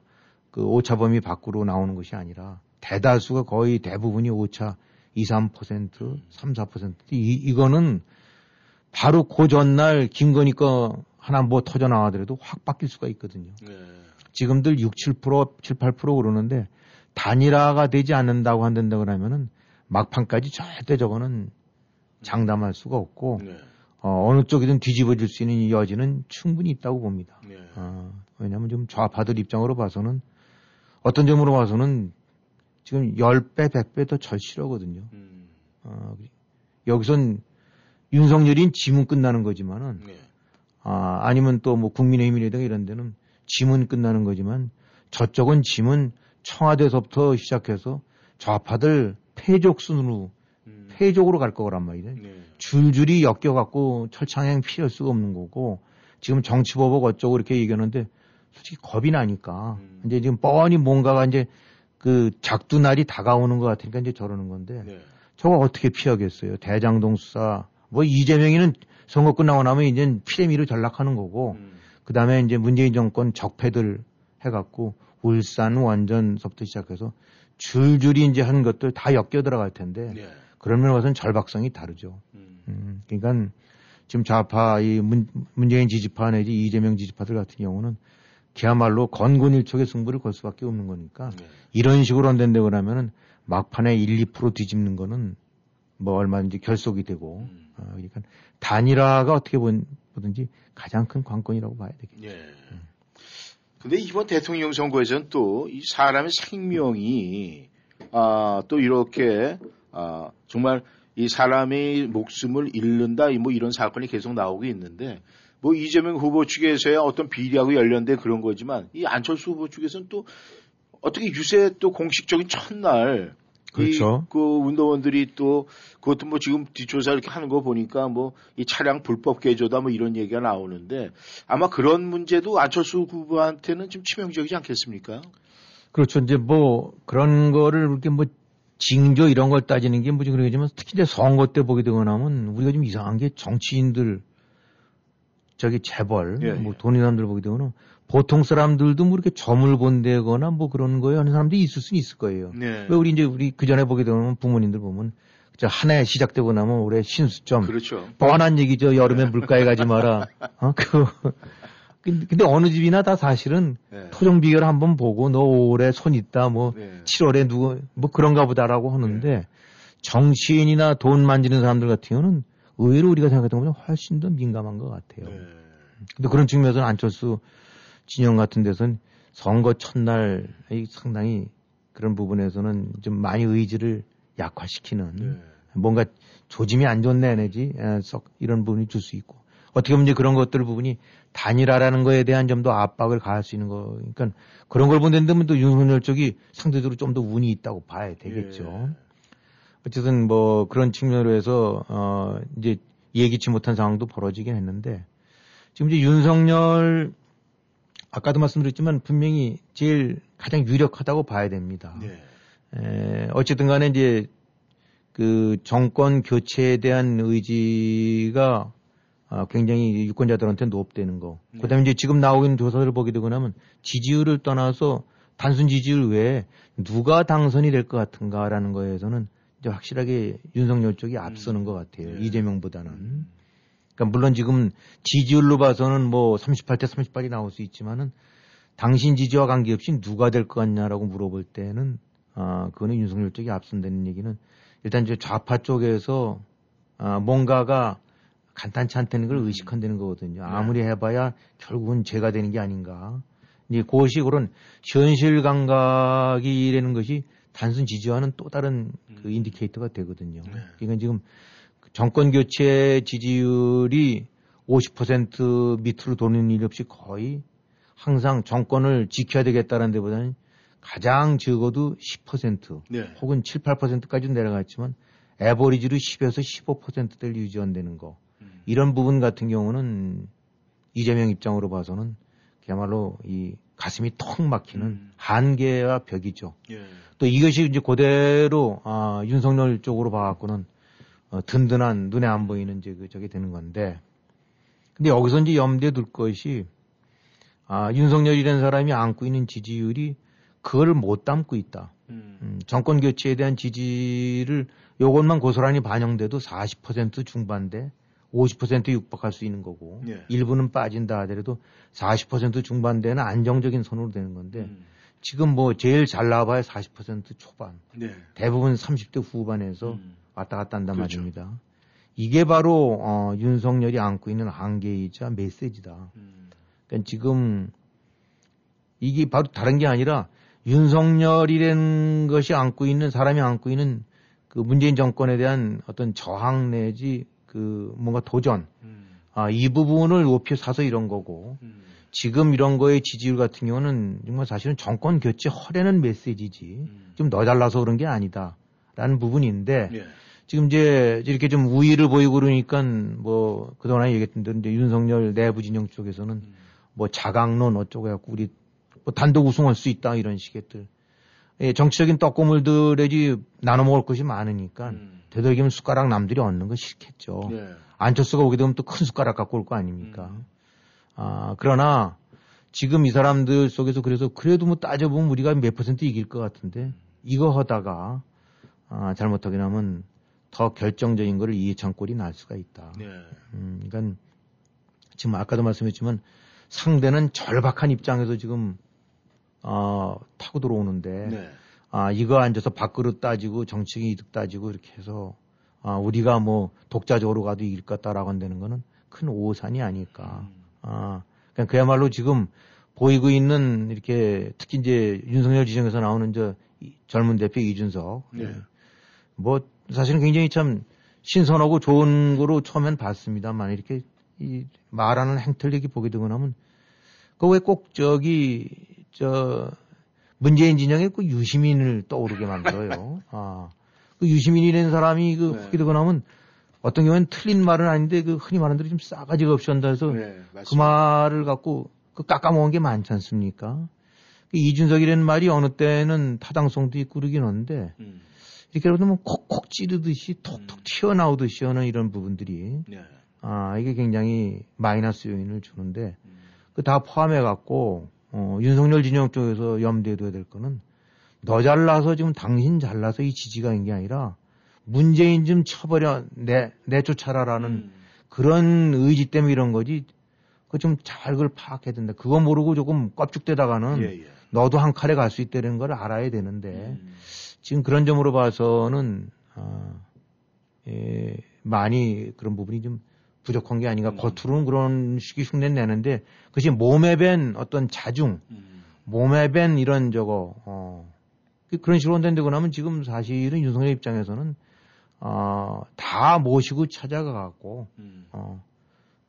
그 오차 범위 밖으로 나오는 것이 아니라 대다수가 거의 대부분이 오차 2, 3%, 3, 4%. 이, 이거는 바로 그 전날 김건희 거 하나 뭐 터져 나와더라도 확 바뀔 수가 있거든요. 네. 지금들 6, 7%, 7, 8% 오르는데 단일화가 되지 않는다고 한다고 그러면은 막판까지 절대 저거는 장담할 수가 없고 네. 어, 어느 쪽이든 뒤집어질 수 있는 여지는 충분히 있다고 봅니다. 네. 어, 왜냐하면 좀 좌파들 입장으로 봐서는 어떤 점으로 봐서는 지금 10배, 100배 더 절실하거든요. 음. 어, 여기선 윤석열인 지문 끝나는 거지만은 네. 아, 아니면 또 뭐 국민의힘이라든가 이런 데는 짐은 끝나는 거지만 저쪽은 짐은 청와대에서부터 시작해서 좌파들 패족 순으로 음. 패족으로 갈 거란 말이에요. 네. 줄줄이 엮여갖고 철창행 피할 수가 없는 거고 지금 정치보복 어쩌고 이렇게 얘기하는데 솔직히 겁이 나니까 음. 이제 지금 뻔히 뭔가가 이제 그 작두 날이 다가오는 것 같으니까 이제 저러는 건데 네. 저거 어떻게 피하겠어요? 대장동 수사. 뭐 이재명이는 선거 끝나고 나면 이제 피레미로 전락하는 거고, 음. 그 다음에 이제 문재인 정권 적폐들 해갖고 울산 원전서부터 시작해서 줄줄이 이제 한 것들 다 엮여 들어갈 텐데, 네. 그런 면에 봐서는 절박성이 다르죠. 음, 그러니까 지금 좌파 이 문, 문재인 지지파 내지 이재명 지지파들 같은 경우는 그야말로 건곤일촉의 승부를 걸 수밖에 없는 거니까 네. 이런 식으로 안 된다고 그러면은 막판에 1, 2% 뒤집는 거는 뭐 얼마든지 결속이 되고 음. 어, 그러니까 단일화가 어떻게 본- 보든지 가장 큰 관건이라고 봐야 되겠죠. 예. 근데 이번 대통령 선거에서는 또 이 사람의 생명이 아, 또 이렇게 아, 정말 이 사람의 목숨을 잃는다 뭐 이런 사건이 계속 나오고 있는데 뭐 이재명 후보 측에서야 어떤 비리하고 관련된 그런 거지만 이 안철수 후보 측에서는 또 어떻게 유세 또 공식적인 첫날 그렇죠. 이, 그 운동원들이 또 그것도 뭐 지금 뒷조사 이렇게 하는 거 보니까 뭐 이 차량 불법 개조다 뭐 이런 얘기가 나오는데 아마 그런 문제도 안철수 후보한테는 좀 치명적이지 않겠습니까? 그렇죠. 이제 뭐 그런 거를 이렇게 뭐 징조 이런 걸 따지는 게 뭐지 그러겠지만 특히 이제 선거 때 보게 되고 나면 우리가 좀 이상한 게 정치인들 저기 재벌 예, 뭐 돈이 남들 보게 되고는 보통 사람들도 뭐 이렇게 점을 본다거나 뭐 그런 거에 하는 사람들이 있을 수는 있을 거예요. 네. 왜 우리 이제 우리 그 전에 보게 되면 부모님들 보면 저한해 시작되고 나면 올해 신수점 그렇죠. 뻔한 얘기죠. 여름에 물가에 가지 마라. 어, 그 [laughs] 근데, 어느 집이나 다 사실은 네. 토종 비결 한번 보고 너 올해 손 있다 뭐 네. 7월에 누구 뭐 그런가 보다라고 하는데 정치인이나 돈 만지는 사람들 같은 경우는 의외로 우리가 생각했던 것보다 훨씬 더 민감한 것 같아요. 네. 근데 그런 측면에서는 안철수 진영 같은 데서는 선거 첫날 이 상당히 그런 부분에서는 좀 많이 의지를 약화시키는 네. 뭔가 조짐이 안 좋네 내지 에, 썩 이런 부분이 줄 수 있고 어떻게 보면 이제 그런 것들 부분이 단일화라는 거에 대한 좀 더 압박을 가할 수 있는 거 그러니까 그런 걸 본다면 또 윤석열 쪽이 상대적으로 좀 더 운이 있다고 봐야 되겠죠. 어쨌든 뭐 그런 측면으로 해서 어 이제 예기치 못한 상황도 벌어지긴 했는데 지금 이제 윤석열 아까도 말씀드렸지만 분명히 제일 가장 유력하다고 봐야 됩니다. 네. 에, 어쨌든 간에 이제 그 정권 교체에 대한 의지가 아, 굉장히 유권자들한테 높다는 거. 네. 그 다음에 이제 지금 나오고 있는 조사를 보게 되고 나면 지지율을 떠나서 단순 지지율 외에 누가 당선이 될 것 같은가라는 거에서는 이제 확실하게 윤석열 쪽이 앞서는 것 같아요. 네. 이재명보다는. 그러니까 물론 지금 지지율로 봐서는 뭐 38대 38이 나올 수 있지만은 당신 지지와 관계없이 누가 될 것 같냐라고 물어볼 때는 아 그거는 윤석열 쪽이 앞선다는 얘기는 일단 이제 좌파 쪽에서 아 뭔가가 간단치 않다는 걸 의식한다는 거거든요. 아무리 해봐야 결국은 죄가 되는 게 아닌가. 이제 그것이 그런 현실 감각이라는 것이 단순 지지와는 또 다른 그 인디케이터가 되거든요. 그러니까 지금 정권 교체 지지율이 50% 밑으로 도는 일 없이 거의 항상 정권을 지켜야 되겠다는 데보다는 가장 적어도 10% 네. 혹은 7, 8%까지 내려갔지만 에버리지로 10에서 15%대를 유지한다는 거. 이런 부분 같은 경우는 이재명 입장으로 봐서는 그야말로 이 가슴이 턱 막히는 한계와 벽이죠. 예. 또 이것이 이제 그대로 아, 윤석열 쪽으로 봐갖고는 어, 든든한 눈에 안 보이는 이제 그 저게 되는 건데 근데 여기서 이제 염두에 둘 것이 아, 윤석열이라는 사람이 안고 있는 지지율이 그거를 못 담고 있다. 음, 정권 교체에 대한 지지를 요것만 고스란히 반영돼도 40% 중반대 50% 육박할 수 있는 거고 예. 일부는 빠진다 하더라도 40% 중반대는 안정적인 선으로 되는 건데 음. 지금 뭐 제일 잘 나와봐야 40% 초반 네. 대부분 30대 후반에서 왔다 갔다 한단 그렇죠. 말입니다. 이게 바로 어, 윤석열이 안고 있는 한계이자 메시지다. 그러니까 지금 이게 바로 다른 게 아니라 윤석열이라는 것이 안고 있는 사람이 안고 있는 그 문재인 정권에 대한 어떤 저항 내지 그 뭔가 도전. 아, 이 부분을 높이 사서 이런 거고. 지금 이런 거의 지지율 같은 경우는 정말 사실은 정권 교체 허례는 메시지지. 좀 너달라서 그런 게 아니다라는 부분인데 예. 지금 이제 이렇게 좀 우위를 보이고 그러니까 뭐 그동안에 얘기했던 대로 이제 윤석열 내부 진영 쪽에서는 뭐 자강론 어쩌고 해갖고 우리 뭐 단독 우승할 수 있다 이런 식의들. 예, 정치적인 떡고물들이 나눠 먹을 것이 많으니까 음. 되도록이면 숟가락 남들이 얻는 거 싫겠죠. 네. 안철수가 오게 되면 또 큰 숟가락 갖고 올 거 아닙니까? 음. 아, 그러나 지금 이 사람들 속에서 그래서 그래도 뭐 따져보면 우리가 몇 퍼센트 이길 것 같은데 이거 하다가 아, 잘못하게 하면 더 결정적인 거를 이해찬 꼴이 날 수가 있다. 네. 음, 그러니까 지금 아까도 말씀했지만 상대는 절박한 입장에서 지금 어, 타고 들어오는데 네. 아, 이거 앉아서 밥그릇 따지고 정치적인 이득 따지고 이렇게 해서 아, 우리가 뭐 독자적으로 가도 이길 것 같다라고 한다는 거는 큰 오산이 아닐까. 음. 아, 그냥 그야말로 지금 보이고 있는 이렇게 특히 이제 윤석열 지정에서 나오는 저 이- 젊은 대표 이준석. 네. 뭐 사실은 굉장히 참 신선하고 좋은 거로 처음엔 봤습니다만 이렇게 이 말하는 행태를 이렇게 보게 되고 나면 그 왜 꼭 저기 저 문재인 진영에 그 유시민을 떠오르게 만들어요. [laughs] 아. 그 유시민이라는 사람이 그 네. 되고 나면 어떤 경우는 틀린 말은 아닌데 그 흔히 말하는 대로 좀 싸가지가 없이 한다 해서 네. 그 말을 갖고 그 깎아먹은 게 많지 않습니까? 그 이준석이라는 말이 어느 때는 타당성도 있고 그러긴 한데 음. 이렇게 보면 콕콕 찌르듯이 톡톡 튀어나오듯이 하는 이런 부분들이 네. 아 이게 굉장히 마이너스 요인을 주는데 음. 그다 포함해 갖고 어, 윤석열 진영 쪽에서 염두에 둬야 될 거는 너 잘나서 지금 당신 잘나서 이 지지가 있는 게 아니라 문재인 좀 쳐버려 내 내쫓아라라는 음. 그런 의지 때문에 이런 거지. 그 좀 잘 그걸 파악해야 된다. 그거 모르고 조금 껍죽대다가는 예, 예. 너도 한 칼에 갈 수 있다는 걸 알아야 되는데 음. 지금 그런 점으로 봐서는 아, 예, 많이 그런 부분이 좀 부족한 게 아닌가. 음. 겉으로는 그런 식의 흉내 내는데 그것이 몸에 밴 어떤 자중, 음. 몸에 밴 이런 저거 어, 그- 그런 식으로 된다고 나면 지금 사실은 윤석열 입장에서는 어, 다 모시고 찾아가 갖고 음. 어,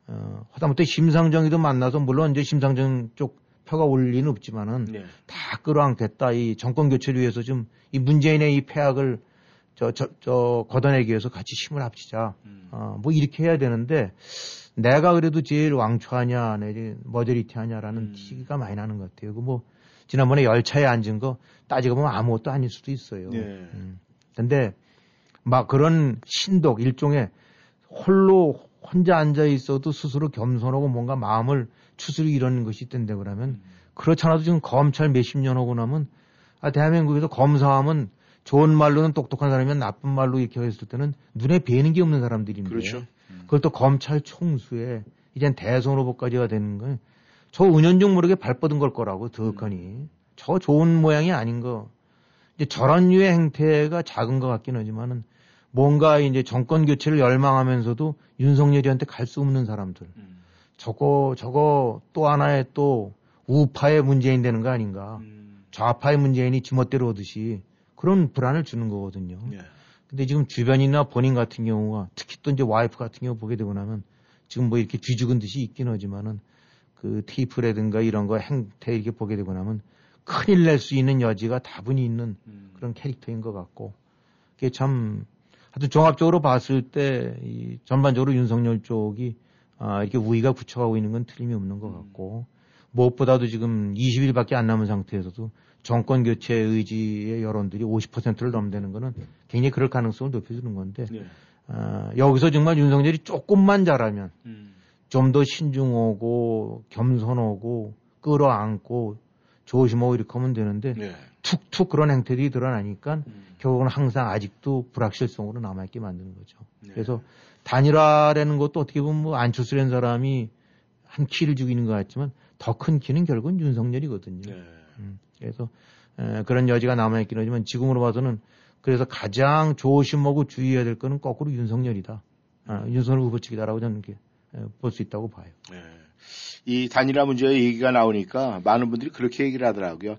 어, 하다못해 심상정이도 만나서 물론 이제 심상정 쪽 표가 올 리는 없지만은 네. 다 끌어안겠다. 이 정권 교체를 위해서 좀 이 문재인의 이 폐악을 저, 저, 저 걷어내기 위해서 같이 힘을 합치자. 음. 어, 뭐 이렇게 해야 되는데 내가 그래도 제일 왕초하냐, 내지 머저리티 하냐라는 음. 티가 많이 나는 것 같아요. 그 뭐 지난번에 열차에 앉은 거 따지고 보면 아무것도 아닐 수도 있어요. 네. 음. 근데 막 그런 신독 일종의 홀로 혼자 앉아 있어도 스스로 겸손하고 뭔가 마음을 추스르 이런 것이 있던데 그러면 음. 그렇잖아도 지금 검찰 몇십 년 하고 나면 아 대한민국에서 검사하면 좋은 말로는 똑똑한 사람이면 나쁜 말로 이렇게 했을 때는 눈에 뵈는 게 없는 사람들인데 그렇죠. 그걸 또 검찰 총수에 이젠 대선 후보까지가 되는 거저 은연중 모르게 발뻗은 걸 거라고 더욱하니 저 좋은 모양이 아닌 거 이제 저런 류의 행태가 작은 것 같긴 하지만은 뭔가 이제 정권 교체를 열망하면서도 윤석열이한테 갈 수 없는 사람들 음. 저거 저거 또 하나의 또 우파의 문재인 되는 거 아닌가 음. 좌파의 문재인이 지멋대로 오듯이 그런 불안을 주는 거거든요. 예. 근데 지금 주변이나 본인 같은 경우가 특히 또 이제 와이프 같은 경우 보게 되고 나면 지금 뭐 이렇게 뒤죽은 듯이 있긴 하지만은 그 테이프라든가 이런 거 행태 이렇게 보게 되고 나면 큰일 낼 수 있는 여지가 다분히 있는 음. 그런 캐릭터인 것 같고 그게 참 하여튼 종합적으로 봤을 때 이 전반적으로 윤석열 쪽이 아 이렇게 우위가 굳혀가고 있는 건 틀림이 없는 것 같고 무엇보다도 지금 20일밖에 안 남은 상태에서도 정권 교체 의지의 여론들이 50%를 넘는 거는 굉장히 그럴 가능성을 높여주는 건데 네. 아, 여기서 정말 윤석열이 조금만 잘하면 음. 좀더 신중하고 겸손하고 끌어안고 조심하고 이렇게 하면 되는데 네. 툭툭 그런 행태들이 드러나니까 음. 결국은 항상 아직도 불확실성으로 남아있게 만드는 거죠. 네. 그래서 단일화라는 것도 어떻게 보면 뭐 안철수라는 사람이 한 키를 있는 것 같지만 더 큰 키는 결국은 윤석열이거든요. 네. 음, 그래서 에, 그런 여지가 남아있긴 하지만 지금으로 봐서는 그래서 가장 조심하고 주의해야 될 거는 거꾸로 윤석열이다. 아, 윤석열 후보 측이다라고 저는 볼 수 있다고 봐요. 네. 이 단일화 문제 얘기가 나오니까 많은 분들이 그렇게 얘기를 하더라고요.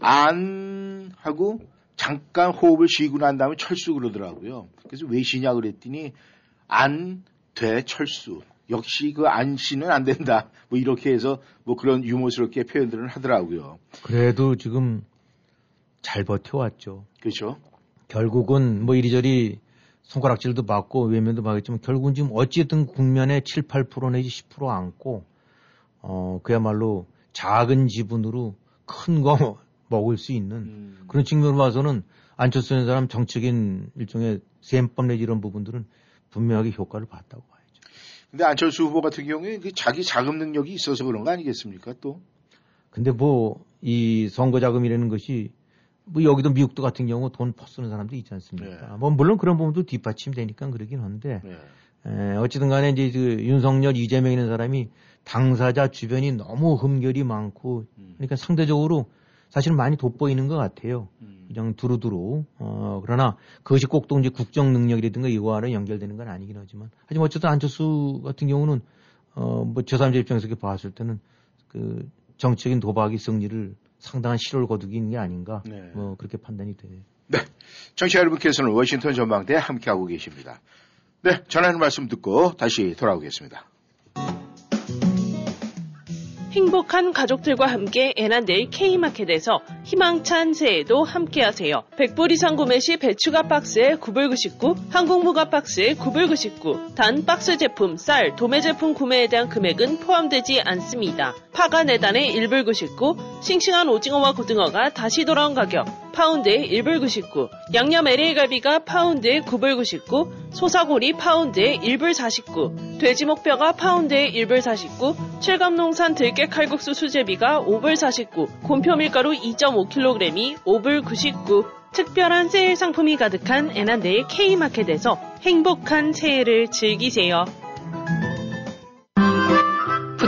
안 하고 잠깐 호흡을 쉬고 난 다음에 철수 그러더라고요. 그래서 왜 쉬냐 그랬더니 안 돼 철수. 역시 그안 쉬는 안 된다. 뭐 이렇게 해서 뭐 그런 유머스럽게 표현들을 하더라고요. 그래도 지금 잘 버텨왔죠. 그렇죠? 결국은 뭐 이리저리 손가락질도 받고 외면도 받겠지만 결국은 지금 어찌됐든 국면의 7, 8% 내지 10% 안고 어 그야말로 작은 지분으로 큰 거 [laughs] 먹을 수 있는 그런 측면으로 봐서는 안철수 는 사람 정책인 일종의 셈법 내지 이런 부분들은 분명하게 효과를 봤다고 봐야죠. 근데 안철수 후보 같은 경우에 그 자기 자금 능력이 있어서 그런 거 아니겠습니까 또? 근데 뭐 이 선거 자금이라는 것이 뭐 여기도 미국도 같은 경우 돈 퍼쓰는 사람도 있지 않습니까? 네. 뭐 물론 그런 부분도 뒷받침되니까 그러긴 한데 네. 에, 어찌든 간에 이제 그 윤석열 이재명이라는 사람이 당사자 주변이 너무 흠결이 많고 음. 그러니까 상대적으로 사실은 많이 돋보이는 것 같아요. 그냥 두루두루. 어, 그러나 그것이 꼭 또 이제 국정 능력이라든가 이거와는 연결되는 건 아니긴 하지만 하지만 어쨌든 안철수 같은 경우는 어, 뭐 제3자 입장에서 이렇게 봤을 때는 그 정책인 도박이 승리를 상당한 실효를 거두긴 게 아닌가. 네. 뭐 그렇게 판단이 돼요. 청취자 여러분께서는 워싱턴 전망대에 함께하고 계십니다. 네, 전하는 말씀 듣고 다시 돌아오겠습니다. 행복한 가족들과 함께 애난데일 K마켓에서 희망찬 새해도 함께하세요. 100불 이상 구매 시 배추가 박스에 9불99, 항공무가 박스에 9불99. 단 박스 제품, 쌀, 도매 제품 구매에 대한 금액은 포함되지 않습니다. 파가 4단에 1불99, 싱싱한 오징어와 고등어가 다시 돌아온 가격, 파운드에 1불 99, 양념 LA 갈비가 파운드에 9불 99, 소사고리 파운드에 1불 49, 돼지 목뼈가 파운드에 1불 49, 칠감농산 들깨 칼국수 수제비가 5불 49, 곰표 밀가루 2.5kg이 5불 99, 특별한 세일 상품이 가득한 애난데일 K마켓에서 행복한 새해를 즐기세요.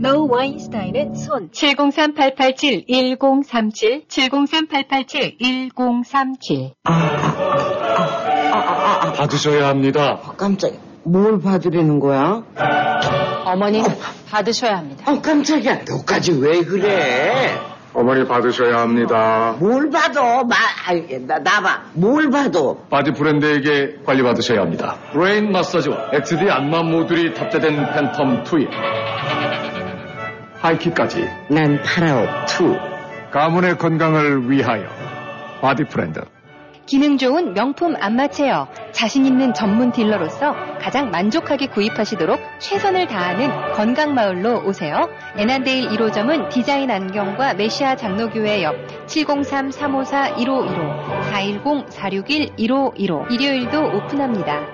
노 와인스타인 앤 손 703-887-1037 703-887-1037 받으셔야 합니다. 깜짝이야. 뭘 받으려는 거야? 어머님 받으셔야 합니다. 아, 깜짝이야. 너까지 왜 그래? 어머니 받으셔야 합니다. 뭘 받아? 마, 아이, 나, 나봐. 뭘 받아? 바디프랜드에게 관리 받으셔야 합니다. 브레인 마사지와 XD 안마 모듈이 탑재된 팬텀 2에 하이킥까지 난 파라오 2. 가문의 건강을 위하여 바디프랜드. 기능 좋은 명품 안마 chair, 자신 있는 전문 딜러로서 가장 만족하게 구입하시도록 최선을 다하는 건강마을로 오세요. 애난데일 1호점은 디자인 안경과 메시아 장로교회 옆 703-354-1515, 410-461-1515, 일요일도 오픈합니다.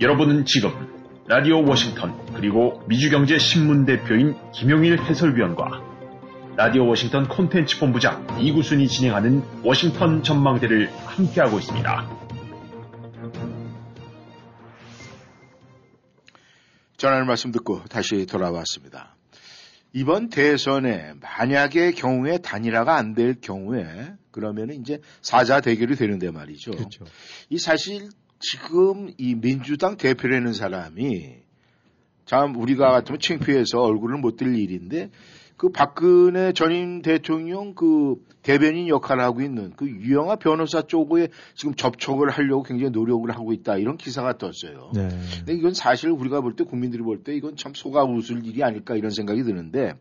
여러분은 지금 라디오 워싱턴 그리고 미주경제 신문 대표인 김용일 해설위원과 라디오 워싱턴 콘텐츠 본부장 이구순이 진행하는 워싱턴 전망대를 함께하고 있습니다. 전하는 말씀 듣고 다시 돌아왔습니다. 이번 대선에 만약의 경우에 단일화가 안 될 경우에 그러면 이제 사자 대결이 되는데 말이죠. 그렇죠. 이 사실 지금 이 민주당 대표라는 사람이 참 우리가 같으면 창피해서 얼굴을 못 들 일인데 그 박근혜 전임 대통령 그 대변인 역할을 하고 있는 그 유영아 변호사 쪽에 지금 접촉을 하려고 굉장히 노력을 하고 있다 이런 기사가 떴어요. 네. 근데 이건 사실 우리가 볼 때 국민들이 볼 때 이건 참 속아 웃을 일이 아닐까 이런 생각이 드는데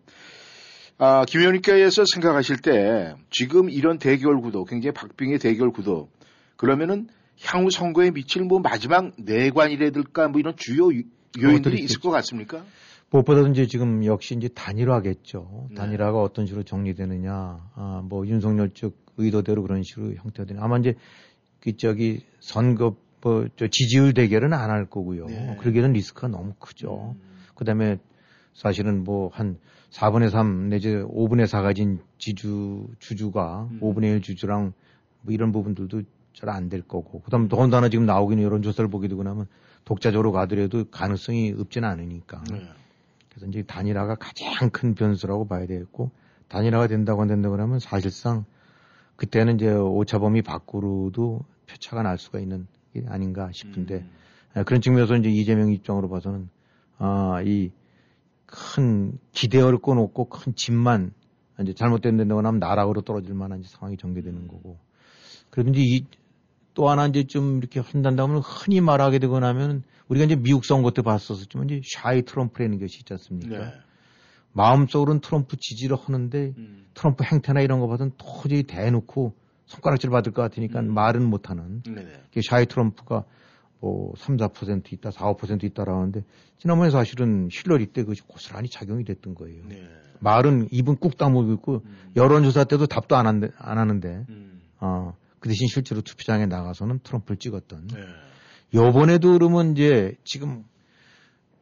아, 김 의원님께서 생각하실 때 지금 이런 대결 구도 굉장히 박빙의 대결 구도 그러면은 향후 선거에 미칠 뭐 마지막 내관이라든가 뭐 이런 주요 요- 요인들이 있을 것 같습니까? 무엇보다도 이제 지금 역시 이제 단일화겠죠. 단일화가 어떤 식으로 정리되느냐, 아, 뭐 윤석열 쪽 의도대로 그런 식으로 형태가 되는. 아마 이제 그 저기 선거 뭐 저 지지율 대결은 안 할 거고요. 그러기에는 리스크가 너무 크죠. 그다음에 사실은 뭐 한 4분의 3 내지 5분의 4 가진 지주 주주가 음. 5분의 1 주주랑 뭐 이런 부분들도 잘 안 될 거고 그다음 더군다나 지금 나오기는 여론조사를 보게 되고 나면 독자적으로 가더라도 가능성이 없지는 않으니까 네. 그래서 이제 단일화가 가장 큰 변수라고 봐야 되겠고 단일화가 된다고 안 된다고 하면 사실상 그때는 이제 오차범위 밖으로도 표차가 날 수가 있는 게 아닌가 싶은데 아, 그런 측면에서 이제 이재명 입장으로 봐서는 아, 이 큰 기대어를 꺼놓고 큰 집만 이제 잘못된다고 하면 나락으로 떨어질 만한 상황이 전개되는 거고. 그래도 이제 이, 또 하나 이제 좀 이렇게 한단다면 흔히 말하게 되고 나면 우리가 이제 미국 선거 때 봤었지만 이제 shy 트럼프라는 것이 있지 않습니까? 네. 마음속으로는 트럼프 지지를 하는데 음. 트럼프 행태나 이런 거 봐서는 도저히 대놓고 손가락질 받을 것 같으니까 말은 못하는. 그 shy 트럼프가 뭐 3, 4% 있다, 4, 5% 있다라는데 지난번에 사실은 힐러리 때 그것이 고스란히 작용이 됐던 거예요. 네. 말은 입은 꾹 다물고 있고 여론조사 때도 답도 안, 한데, 안 하는데 음. 어, 그 대신 실제로 투표장에 나가서는 트럼프를 찍었던. 네. 요번에도 그러면 이제 지금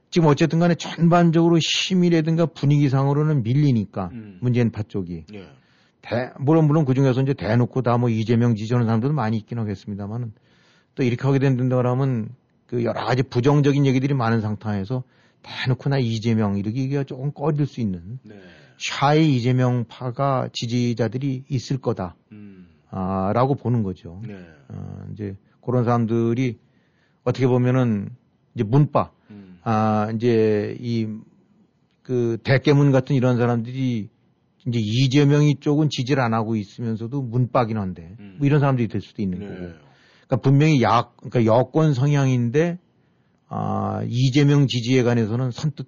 지금 어쨌든 간에 전반적으로 힘이라든가 분위기상으로는 밀리니까 음. 문재인 파 쪽이 네. 대, 물론 물론 그 중에서 이제 대놓고 다 뭐 이재명 지지하는 사람들도 많이 있긴 하겠습니다만은 또 이렇게 하게 된다고 하면 그 여러 가지 부정적인 얘기들이 많은 상태에서 대놓고 나 이재명 이렇게 얘기가 조금 꺼릴 수 있는 네. 샤이 이재명 파가 지지자들이 있을 거다. 음. 아, 라고 보는 거죠. 네. 어, 이제 그런 사람들이 어떻게 보면은 이제 문파, 음. 아, 이제 이 그 대깨문 같은 이런 사람들이 이제 이재명이 쪽은 지지를 안 하고 있으면서도 문파긴 한데 뭐 이런 사람들이 될 수도 있는 네. 거고. 그러니까 분명히 야, 그러니까 여권 성향인데 아, 이재명 지지에 관해서는 선뜻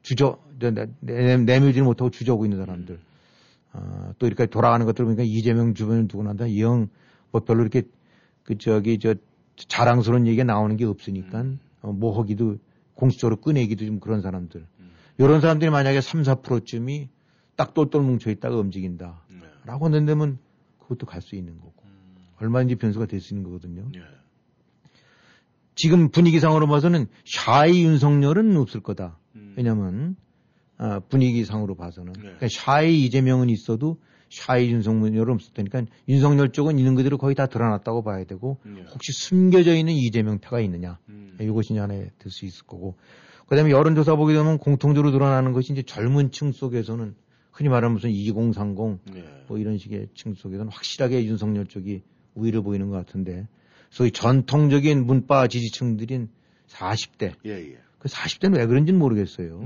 주저 내- 내- 내밀지 못하고 주저하고 있는 사람들. 아, 또 이렇게 돌아가는 것들 보니까 이재명 주변을 두고 난다 영, 뭐 별로 이렇게 그 저기 저 자랑스러운 얘기가 나오는 게 없으니까 어, 뭐 하기도 공식적으로 꺼내기도 좀 그런 사람들. 이런 사람들이 만약에 3, 4%쯤이 딱 똘똘 뭉쳐 있다가 움직인다. 라고 한다면 그것도 갈 수 있는 거고. 얼마든지 변수가 될 수 있는 거거든요. 지금 분위기상으로 봐서는 shy 윤석열은 없을 거다. 왜냐면 아, 분위기상으로 봐서는. 그러니까 shy 이재명은 있어도 shy 윤석열은 없을 테니까 윤석열 쪽은 있는 그대로 거의 다 드러났다고 봐야 되고 혹시 숨겨져 있는 이재명 패가 있느냐. 이것이 이제 하나에 들 수 있을 거고. 그다음에 여론조사 보게 되면 공통적으로 드러나는 것이 이제 젊은 층 속에서는 흔히 말하는 무슨 2030 뭐 이런 식의 층 속에서는 확실하게 윤석열 쪽이 우위를 보이는 것 같은데 소위 전통적인 문파 지지층들인 40대 예, 예. 그 40대는 왜 그런지는 모르겠어요.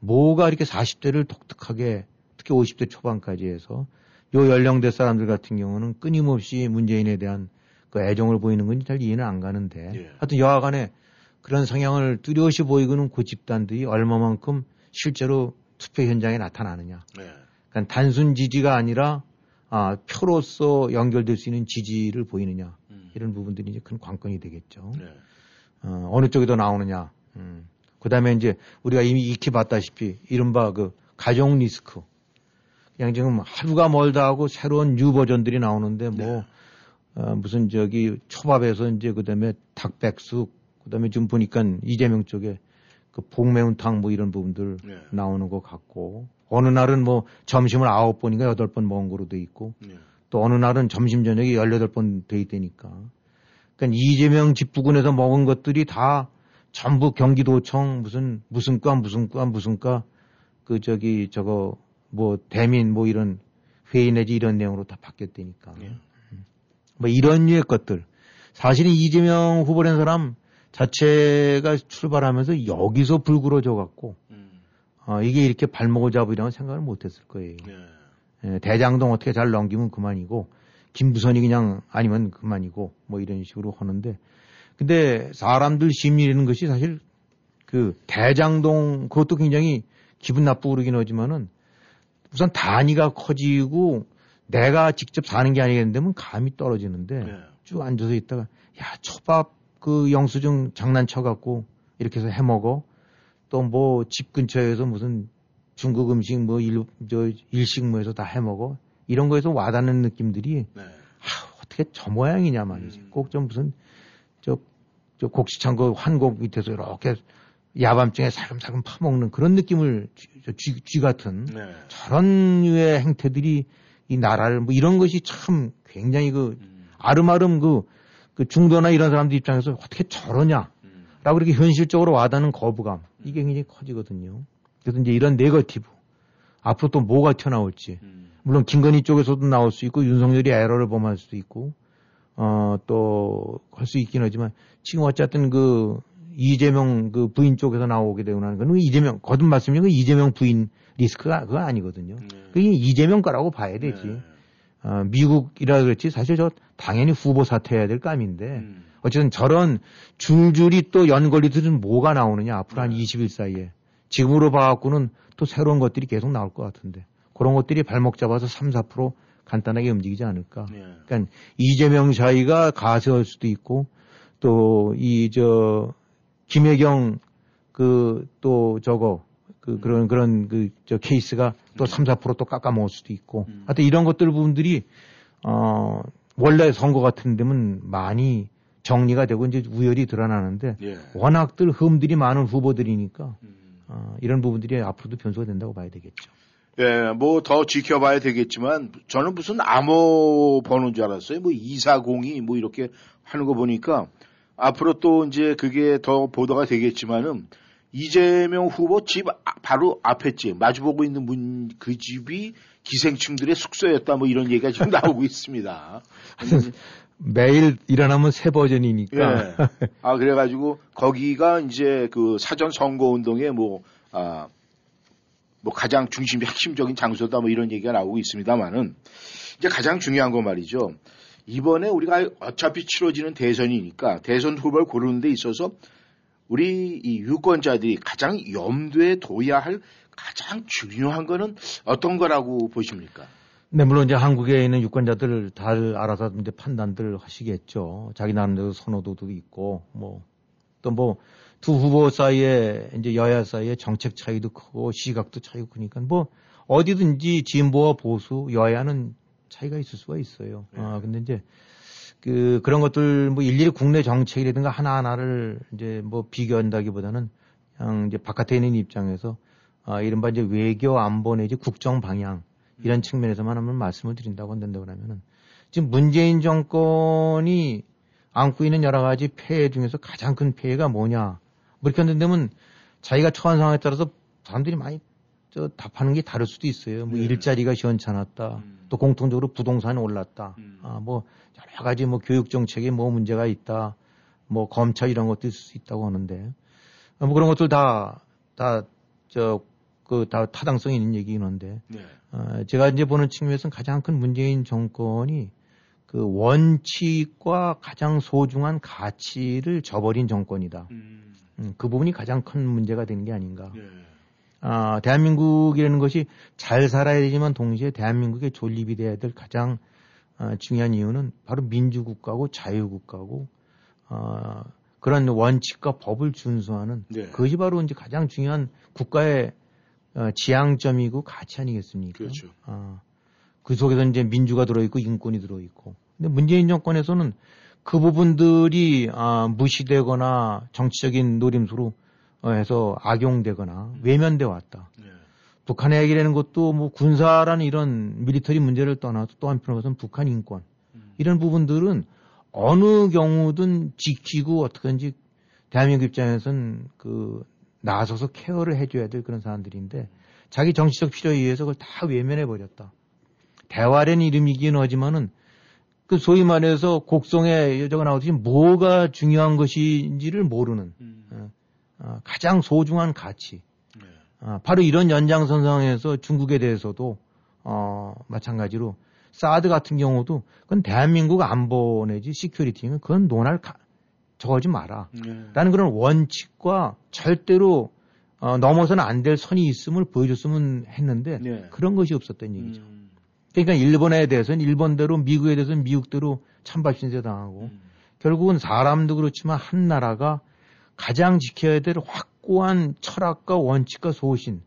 뭐가 이렇게 40대를 독특하게 특히 50대 초반까지 해서 요 연령대 사람들 같은 경우는 끊임없이 문재인에 대한 그 애정을 보이는 건지 잘 이해는 안 가는데 하여튼 여하간에 그런 성향을 뚜렷이 보이고는 그 집단들이 얼마만큼 실제로 투표 현장에 나타나느냐. 네. 그러니까 단순 지지가 아니라 아, 표로서 연결될 수 있는 지지를 보이느냐. 이런 부분들이 이제 큰 관건이 되겠죠. 어, 어느 쪽이 더 나오느냐. 음. 그 다음에 이제 우리가 이미 익히 봤다시피 이른바 그 가정 리스크. 그냥 지금 하루가 멀다 하고 새로운 new 버전들이 나오는데 뭐, 어, 무슨 저기 초밥에서 이제 그 다음에 닭백숙, 그 다음에 지금 보니까 이재명 쪽에 그 복매운탕 뭐 이런 부분들 나오는 것 같고 어느 날은 뭐 점심을 아홉 번인가 여덟 번 먹은 거로 돼 있고 또 어느 날은 점심 저녁에 열여덟 번 돼 있다니까. 그러니까 이재명 집 부근에서 먹은 것들이 다 전부 경기도청 무슨 무슨 과 무슨 과 무슨 과 그 저기 저거 뭐 대민 뭐 이런 회의 내지 이런 내용으로 다 바뀌었다니까. 음. 뭐 이런 류의 것들. 사실은 이재명 후보라는 사람 자체가 출발하면서 여기서 불구러져 갖고 어, 이게 이렇게 발목을 잡으리라는 생각을 못 했을 거예요. 예, 대장동 어떻게 잘 넘기면 그만이고 김부선이 그냥 아니면 그만이고 뭐 이런 식으로 하는데 근데 사람들 심리라는 것이 사실 그 대장동 그것도 굉장히 기분 나쁘고 그러긴 하지만은 우선 단위가 커지고 내가 직접 사는 게 아니겠는데 감이 떨어지는데 쭉 앉아서 있다가 야 초밥 그 영수증 장난쳐 갖고 이렇게 해서 해 먹어. 또 뭐 집 근처에서 무슨 중국 음식 뭐 일, 저 일식 뭐해서 다 해 먹어. 이런 거에서 와닿는 느낌들이 하, 어떻게 저 모양이냐 말이지. 꼭좀 무슨 저, 저 곡식창고 환곡 밑에서 이렇게 야밤중에 살금살금 파먹는 그런 느낌을 쥐, 쥐, 쥐 같은 네. 저런 류의 행태들이 이 나라를 뭐 이런 것이 참 굉장히 그 음. 아름아름 그, 그 중도나 이런 사람들 입장에서 어떻게 저러냐? 라고 이렇게 현실적으로 와닿는 거부감. 이게 굉장히 커지거든요. 그래서 이제 이런 네거티브. 앞으로 또 뭐가 튀어나올지. 물론 김건희 쪽에서도 나올 수 있고 윤석열이 에러를 범할 수도 있고 어 또 할 수 있긴 하지만 지금 어쨌든 그 이재명 그 부인 쪽에서 나오게 되고 나는 건 이재명 거듭 말씀드리면 그 이재명 부인 리스크가 그거 아니거든요. 그게 이재명 거라고 봐야 되지. 어, 미국이라 그랬지 사실 저 당연히 후보 사퇴해야 될 감인데 어쨌든 저런 줄줄이 또 연걸리들은 뭐가 나오느냐. 앞으로 한 20일 사이에. 지금으로 봐갖고는 또 새로운 것들이 계속 나올 것 같은데. 그런 것들이 발목 잡아서 3, 4% 간단하게 움직이지 않을까. 그러니까 이재명 사이가 가세할 수도 있고 또 이 저 김혜경 그 또 저거 그 그런 그런 그 저 케이스가 또 3, 4%또 깎아 먹을 수도 있고 하여튼 이런 것들 부분들이 어 원래 선거 같은 데면 많이 정리가 되고 이제 우열이 드러나는데 예. 워낙들 흠들이 많은 후보들이니까 어, 이런 부분들이 앞으로도 변수가 된다고 봐야 되겠죠. 예, 뭐 더 지켜봐야 되겠지만 저는 무슨 암호 번호인 줄 알았어요. 뭐 240이 뭐 이렇게 하는 거 보니까 앞으로 또 이제 그게 더 보도가 되겠지만은 이재명 후보 집 아- 바로 앞에 집 마주보고 있는 문 그 집이 기생충들의 숙소였다 뭐 이런 얘기가 지금 [laughs] 나오고 있습니다. 매일 일어나면 새 버전이니까 예. 아 그래가지고 거기가 이제 그 사전 선거 운동에 뭐 아. 뭐 가장 중심 [laughs] 핵심적인 장소다 뭐 이런 얘기가 나오고 있습니다만은 이제 가장 중요한 건 말이죠. 이번에 우리가 어차피 치러지는 대선이니까 대선 후보를 고르는 데 있어서 우리 이 유권자들이 가장 염두에 둬야 할 가장 중요한 거는 어떤 거라고 보십니까? 네, 물론 이제 한국에 있는 유권자들 다 알아서 이제 판단들 하시겠죠. 자기 나름대로 선호도도 있고, 뭐, 또 뭐, 두 후보 사이에, 이제 여야 사이에 정책 차이도 크고, 시각도 차이고 크니까, 뭐, 어디든지 진보와 보수, 여야는 차이가 있을 수가 있어요. 아, 근데 이제, 그, 그런 것들, 뭐, 일일이 국내 정책이라든가 하나하나를 이제 뭐 비교한다기보다는, 그냥 이제 바깥에 있는 입장에서, 아, 이른바 이제 외교 안보 내지 국정 방향, 이런 측면에서만 한번 말씀을 드린다고 한다고 그러면은 지금 문재인 정권이 안고 있는 여러 가지 폐해 중에서 가장 큰 폐해가 뭐냐. 뭐 이렇게 한다면 자기가 처한 상황에 따라서 사람들이 많이 저 답하는 게 다를 수도 있어요. 뭐 일자리가 시원찮았다. 또 공통적으로 부동산이 올랐다. 아, 뭐 여러 가지 뭐 교육 정책에 뭐 문제가 있다. 뭐 검찰 이런 것도 있을 수 있다고 하는데 아, 뭐 그런 것들 다, 다, 저, 그, 다 타당성이 있는 얘기긴 한데, 네. 어, 제가 이제 보는 측면에서는 가장 큰 문재인 정권이 그 원칙과 가장 소중한 가치를 저버린 정권이다. 음, 그 부분이 가장 큰 문제가 되는 게 아닌가. 아, 대한민국이라는 것이 잘 살아야 되지만 동시에 대한민국의 존립이 돼야 될 가장 아, 중요한 이유는 바로 민주국가고 자유국가고 어, 그런 원칙과 법을 준수하는 네. 그것이 바로 이제 가장 중요한 국가의 어, 지향점이고 가치 아니겠습니까? 그렇죠. 아, 그 속에서 이제 민주가 들어있고 인권이 들어있고. 근데 문재인 정권에서는 그 부분들이 아, 무시되거나 정치적인 노림수로 어, 해서 악용되거나 외면돼 왔다. 북한의 얘기라는 것도 뭐 군사라는 이런 미리터리 문제를 떠나서 또 한편으로서는 북한 인권 이런 부분들은 어느 경우든 지키고 어떻게든지 대한민국 입장에서는 그 나서서 케어를 해줘야 될 그런 사람들인데 자기 정치적 필요에 의해서 그걸 다 외면해 버렸다. 대화라는 이름이긴 하지만은 그 소위 말해서 곡성에 여자가 나오듯이 뭐가 중요한 것인지를 모르는 어, 어, 가장 소중한 가치. 아, 바로 이런 연장선상에서 중국에 대해서도 어, 마찬가지로 사드 같은 경우도 그건 대한민국 안보 내지 security는 그건 논할 가, 저거지 마라. 라는 그런 원칙과 절대로 어, 넘어서는 안 될 선이 있음을 보여줬으면 했는데 그런 것이 없었던 얘기죠. 그러니까 일본에 대해서는 일본대로 미국에 대해서는 미국대로 찬발신세 당하고 결국은 사람도 그렇지만 한 나라가 가장 지켜야 될 확고한 철학과 원칙과 소신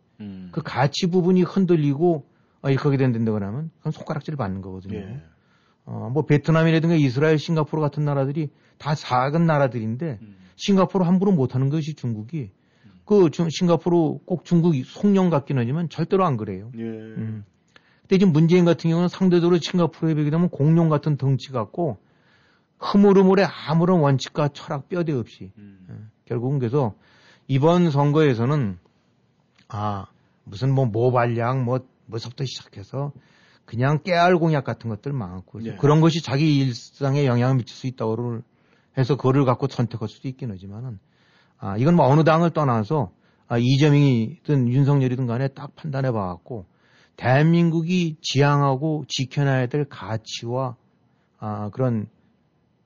그 가치 부분이 흔들리고 어, 이렇게 된다고 하면 그건 손가락질 받는 거거든요. 예. 어, 뭐 베트남이라든가 이스라엘, 싱가포르 같은 나라들이 다 작은 나라들인데 싱가포르 함부로 못하는 것이 중국이 그 중- 싱가포르 꼭 중국 송년 같긴 하지만 절대로 안 그래요. 예. 음. 근데 지금 문재인 같은 경우는 상대적으로 싱가포르에 비게 되면 공룡 같은 덩치 같고 흐물흐물의 아무런 원칙과 철학 뼈대 없이 예. 결국은 그래서 이번 선거에서는 아 무슨 뭐 모발약 뭐 뭐서부터 시작해서 그냥 깨알 공약 같은 것들 많고 네. 그런 것이 자기 일상에 영향을 미칠 수 있다고를 해서 그거를 갖고 선택할 수도 있긴 하지만은 아 이건 뭐 어느 당을 떠나서 아 이재명이든 윤석열이든 간에 딱 판단해 봐갖고 대한민국이 지향하고 지켜놔야 될 가치와 아 그런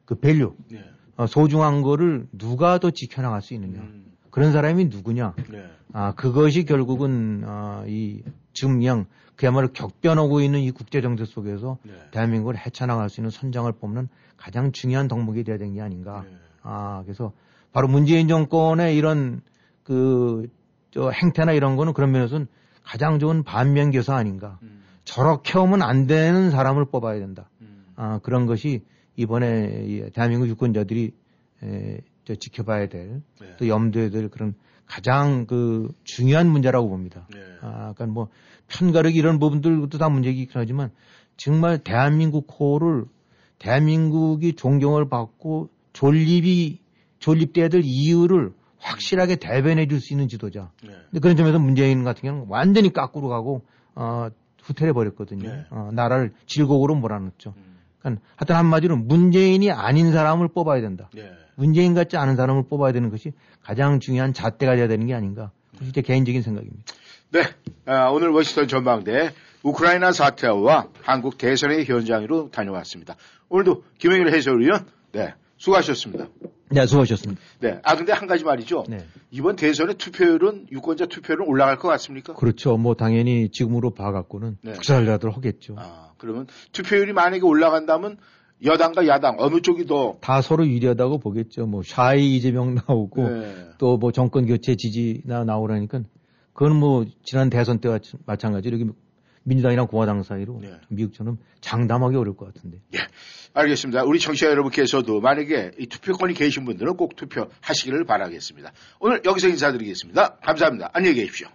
그 value 네. 어, 소중한 거를 누가 더 지켜나갈 수 있느냐 그런 사람이 누구냐 네. 아 그것이 결국은 아, 이 지금 그냥 그야말로 격변하고 있는 이 국제 정세 속에서 대한민국을 헤쳐나갈 수 있는 선장을 뽑는 가장 중요한 덕목이 돼야 되는 게 아닌가. 아 그래서 바로 문재인 정권의 이런 그 저 행태나 이런 거는 그런 면에서는 가장 좋은 반면교사 아닌가. 저렇게 하면 안 되는 사람을 뽑아야 된다. 아 그런 것이 이번에 이 대한민국 유권자들이 에, 저 지켜봐야 될또 염두에 될 그런 가장 그 중요한 문제라고 봅니다. 아, 그러니까 뭐 편가르기 이런 부분들도 다 문제이긴 하지만 정말 대한민국 코를 대한민국이 존경을 받고 존립이 존립돼야 될 이유를 확실하게 대변해 줄 수 있는 지도자. 근데 그런 점에서 문재인 같은 경우는 완전히 까꾸로 가고 어, 후퇴해 버렸거든요. 어, 나라를 질곡으로 몰아넣었죠. 그러니까 하여튼 한마디로 문재인이 아닌 사람을 뽑아야 된다. 문재인 같지 않은 사람을 뽑아야 되는 것이 가장 중요한 잣대가 돼야 되는 게 아닌가. 그것이 제 개인적인 생각입니다. 네, 아, 오늘 워싱턴 전망대 우크라이나 사태와 한국 대선의 현장으로 다녀왔습니다. 오늘도 김영일 해설위원, 네, 수고하셨습니다. 네, 수고하셨습니다. 네, 아 근데 한 가지 말이죠. 네. 이번 대선의 투표율은 유권자 투표율은 올라갈 것 같습니까? 그렇죠. 뭐 당연히 지금으로 봐갖고는 네. 국살라들 하겠죠. 그러면 투표율이 만약에 올라간다면 여당과 야당 어느 쪽이 더 다 서로 유리하다고 보겠죠. 뭐 샤이 이재명 나오고 네. 또뭐 정권 교체 지지나 나오라니까 그건 뭐 지난 대선 때와 마찬가지로 여기 민주당이랑 공화당 사이로 네. 미국처럼 장담하기 어려울 것 같은데. 알겠습니다. 우리 청취자 여러분께서도 만약에 이 투표권이 계신 분들은 꼭 투표하시기를 바라겠습니다. 오늘 여기서 인사드리겠습니다. 감사합니다. 안녕히 계십시오.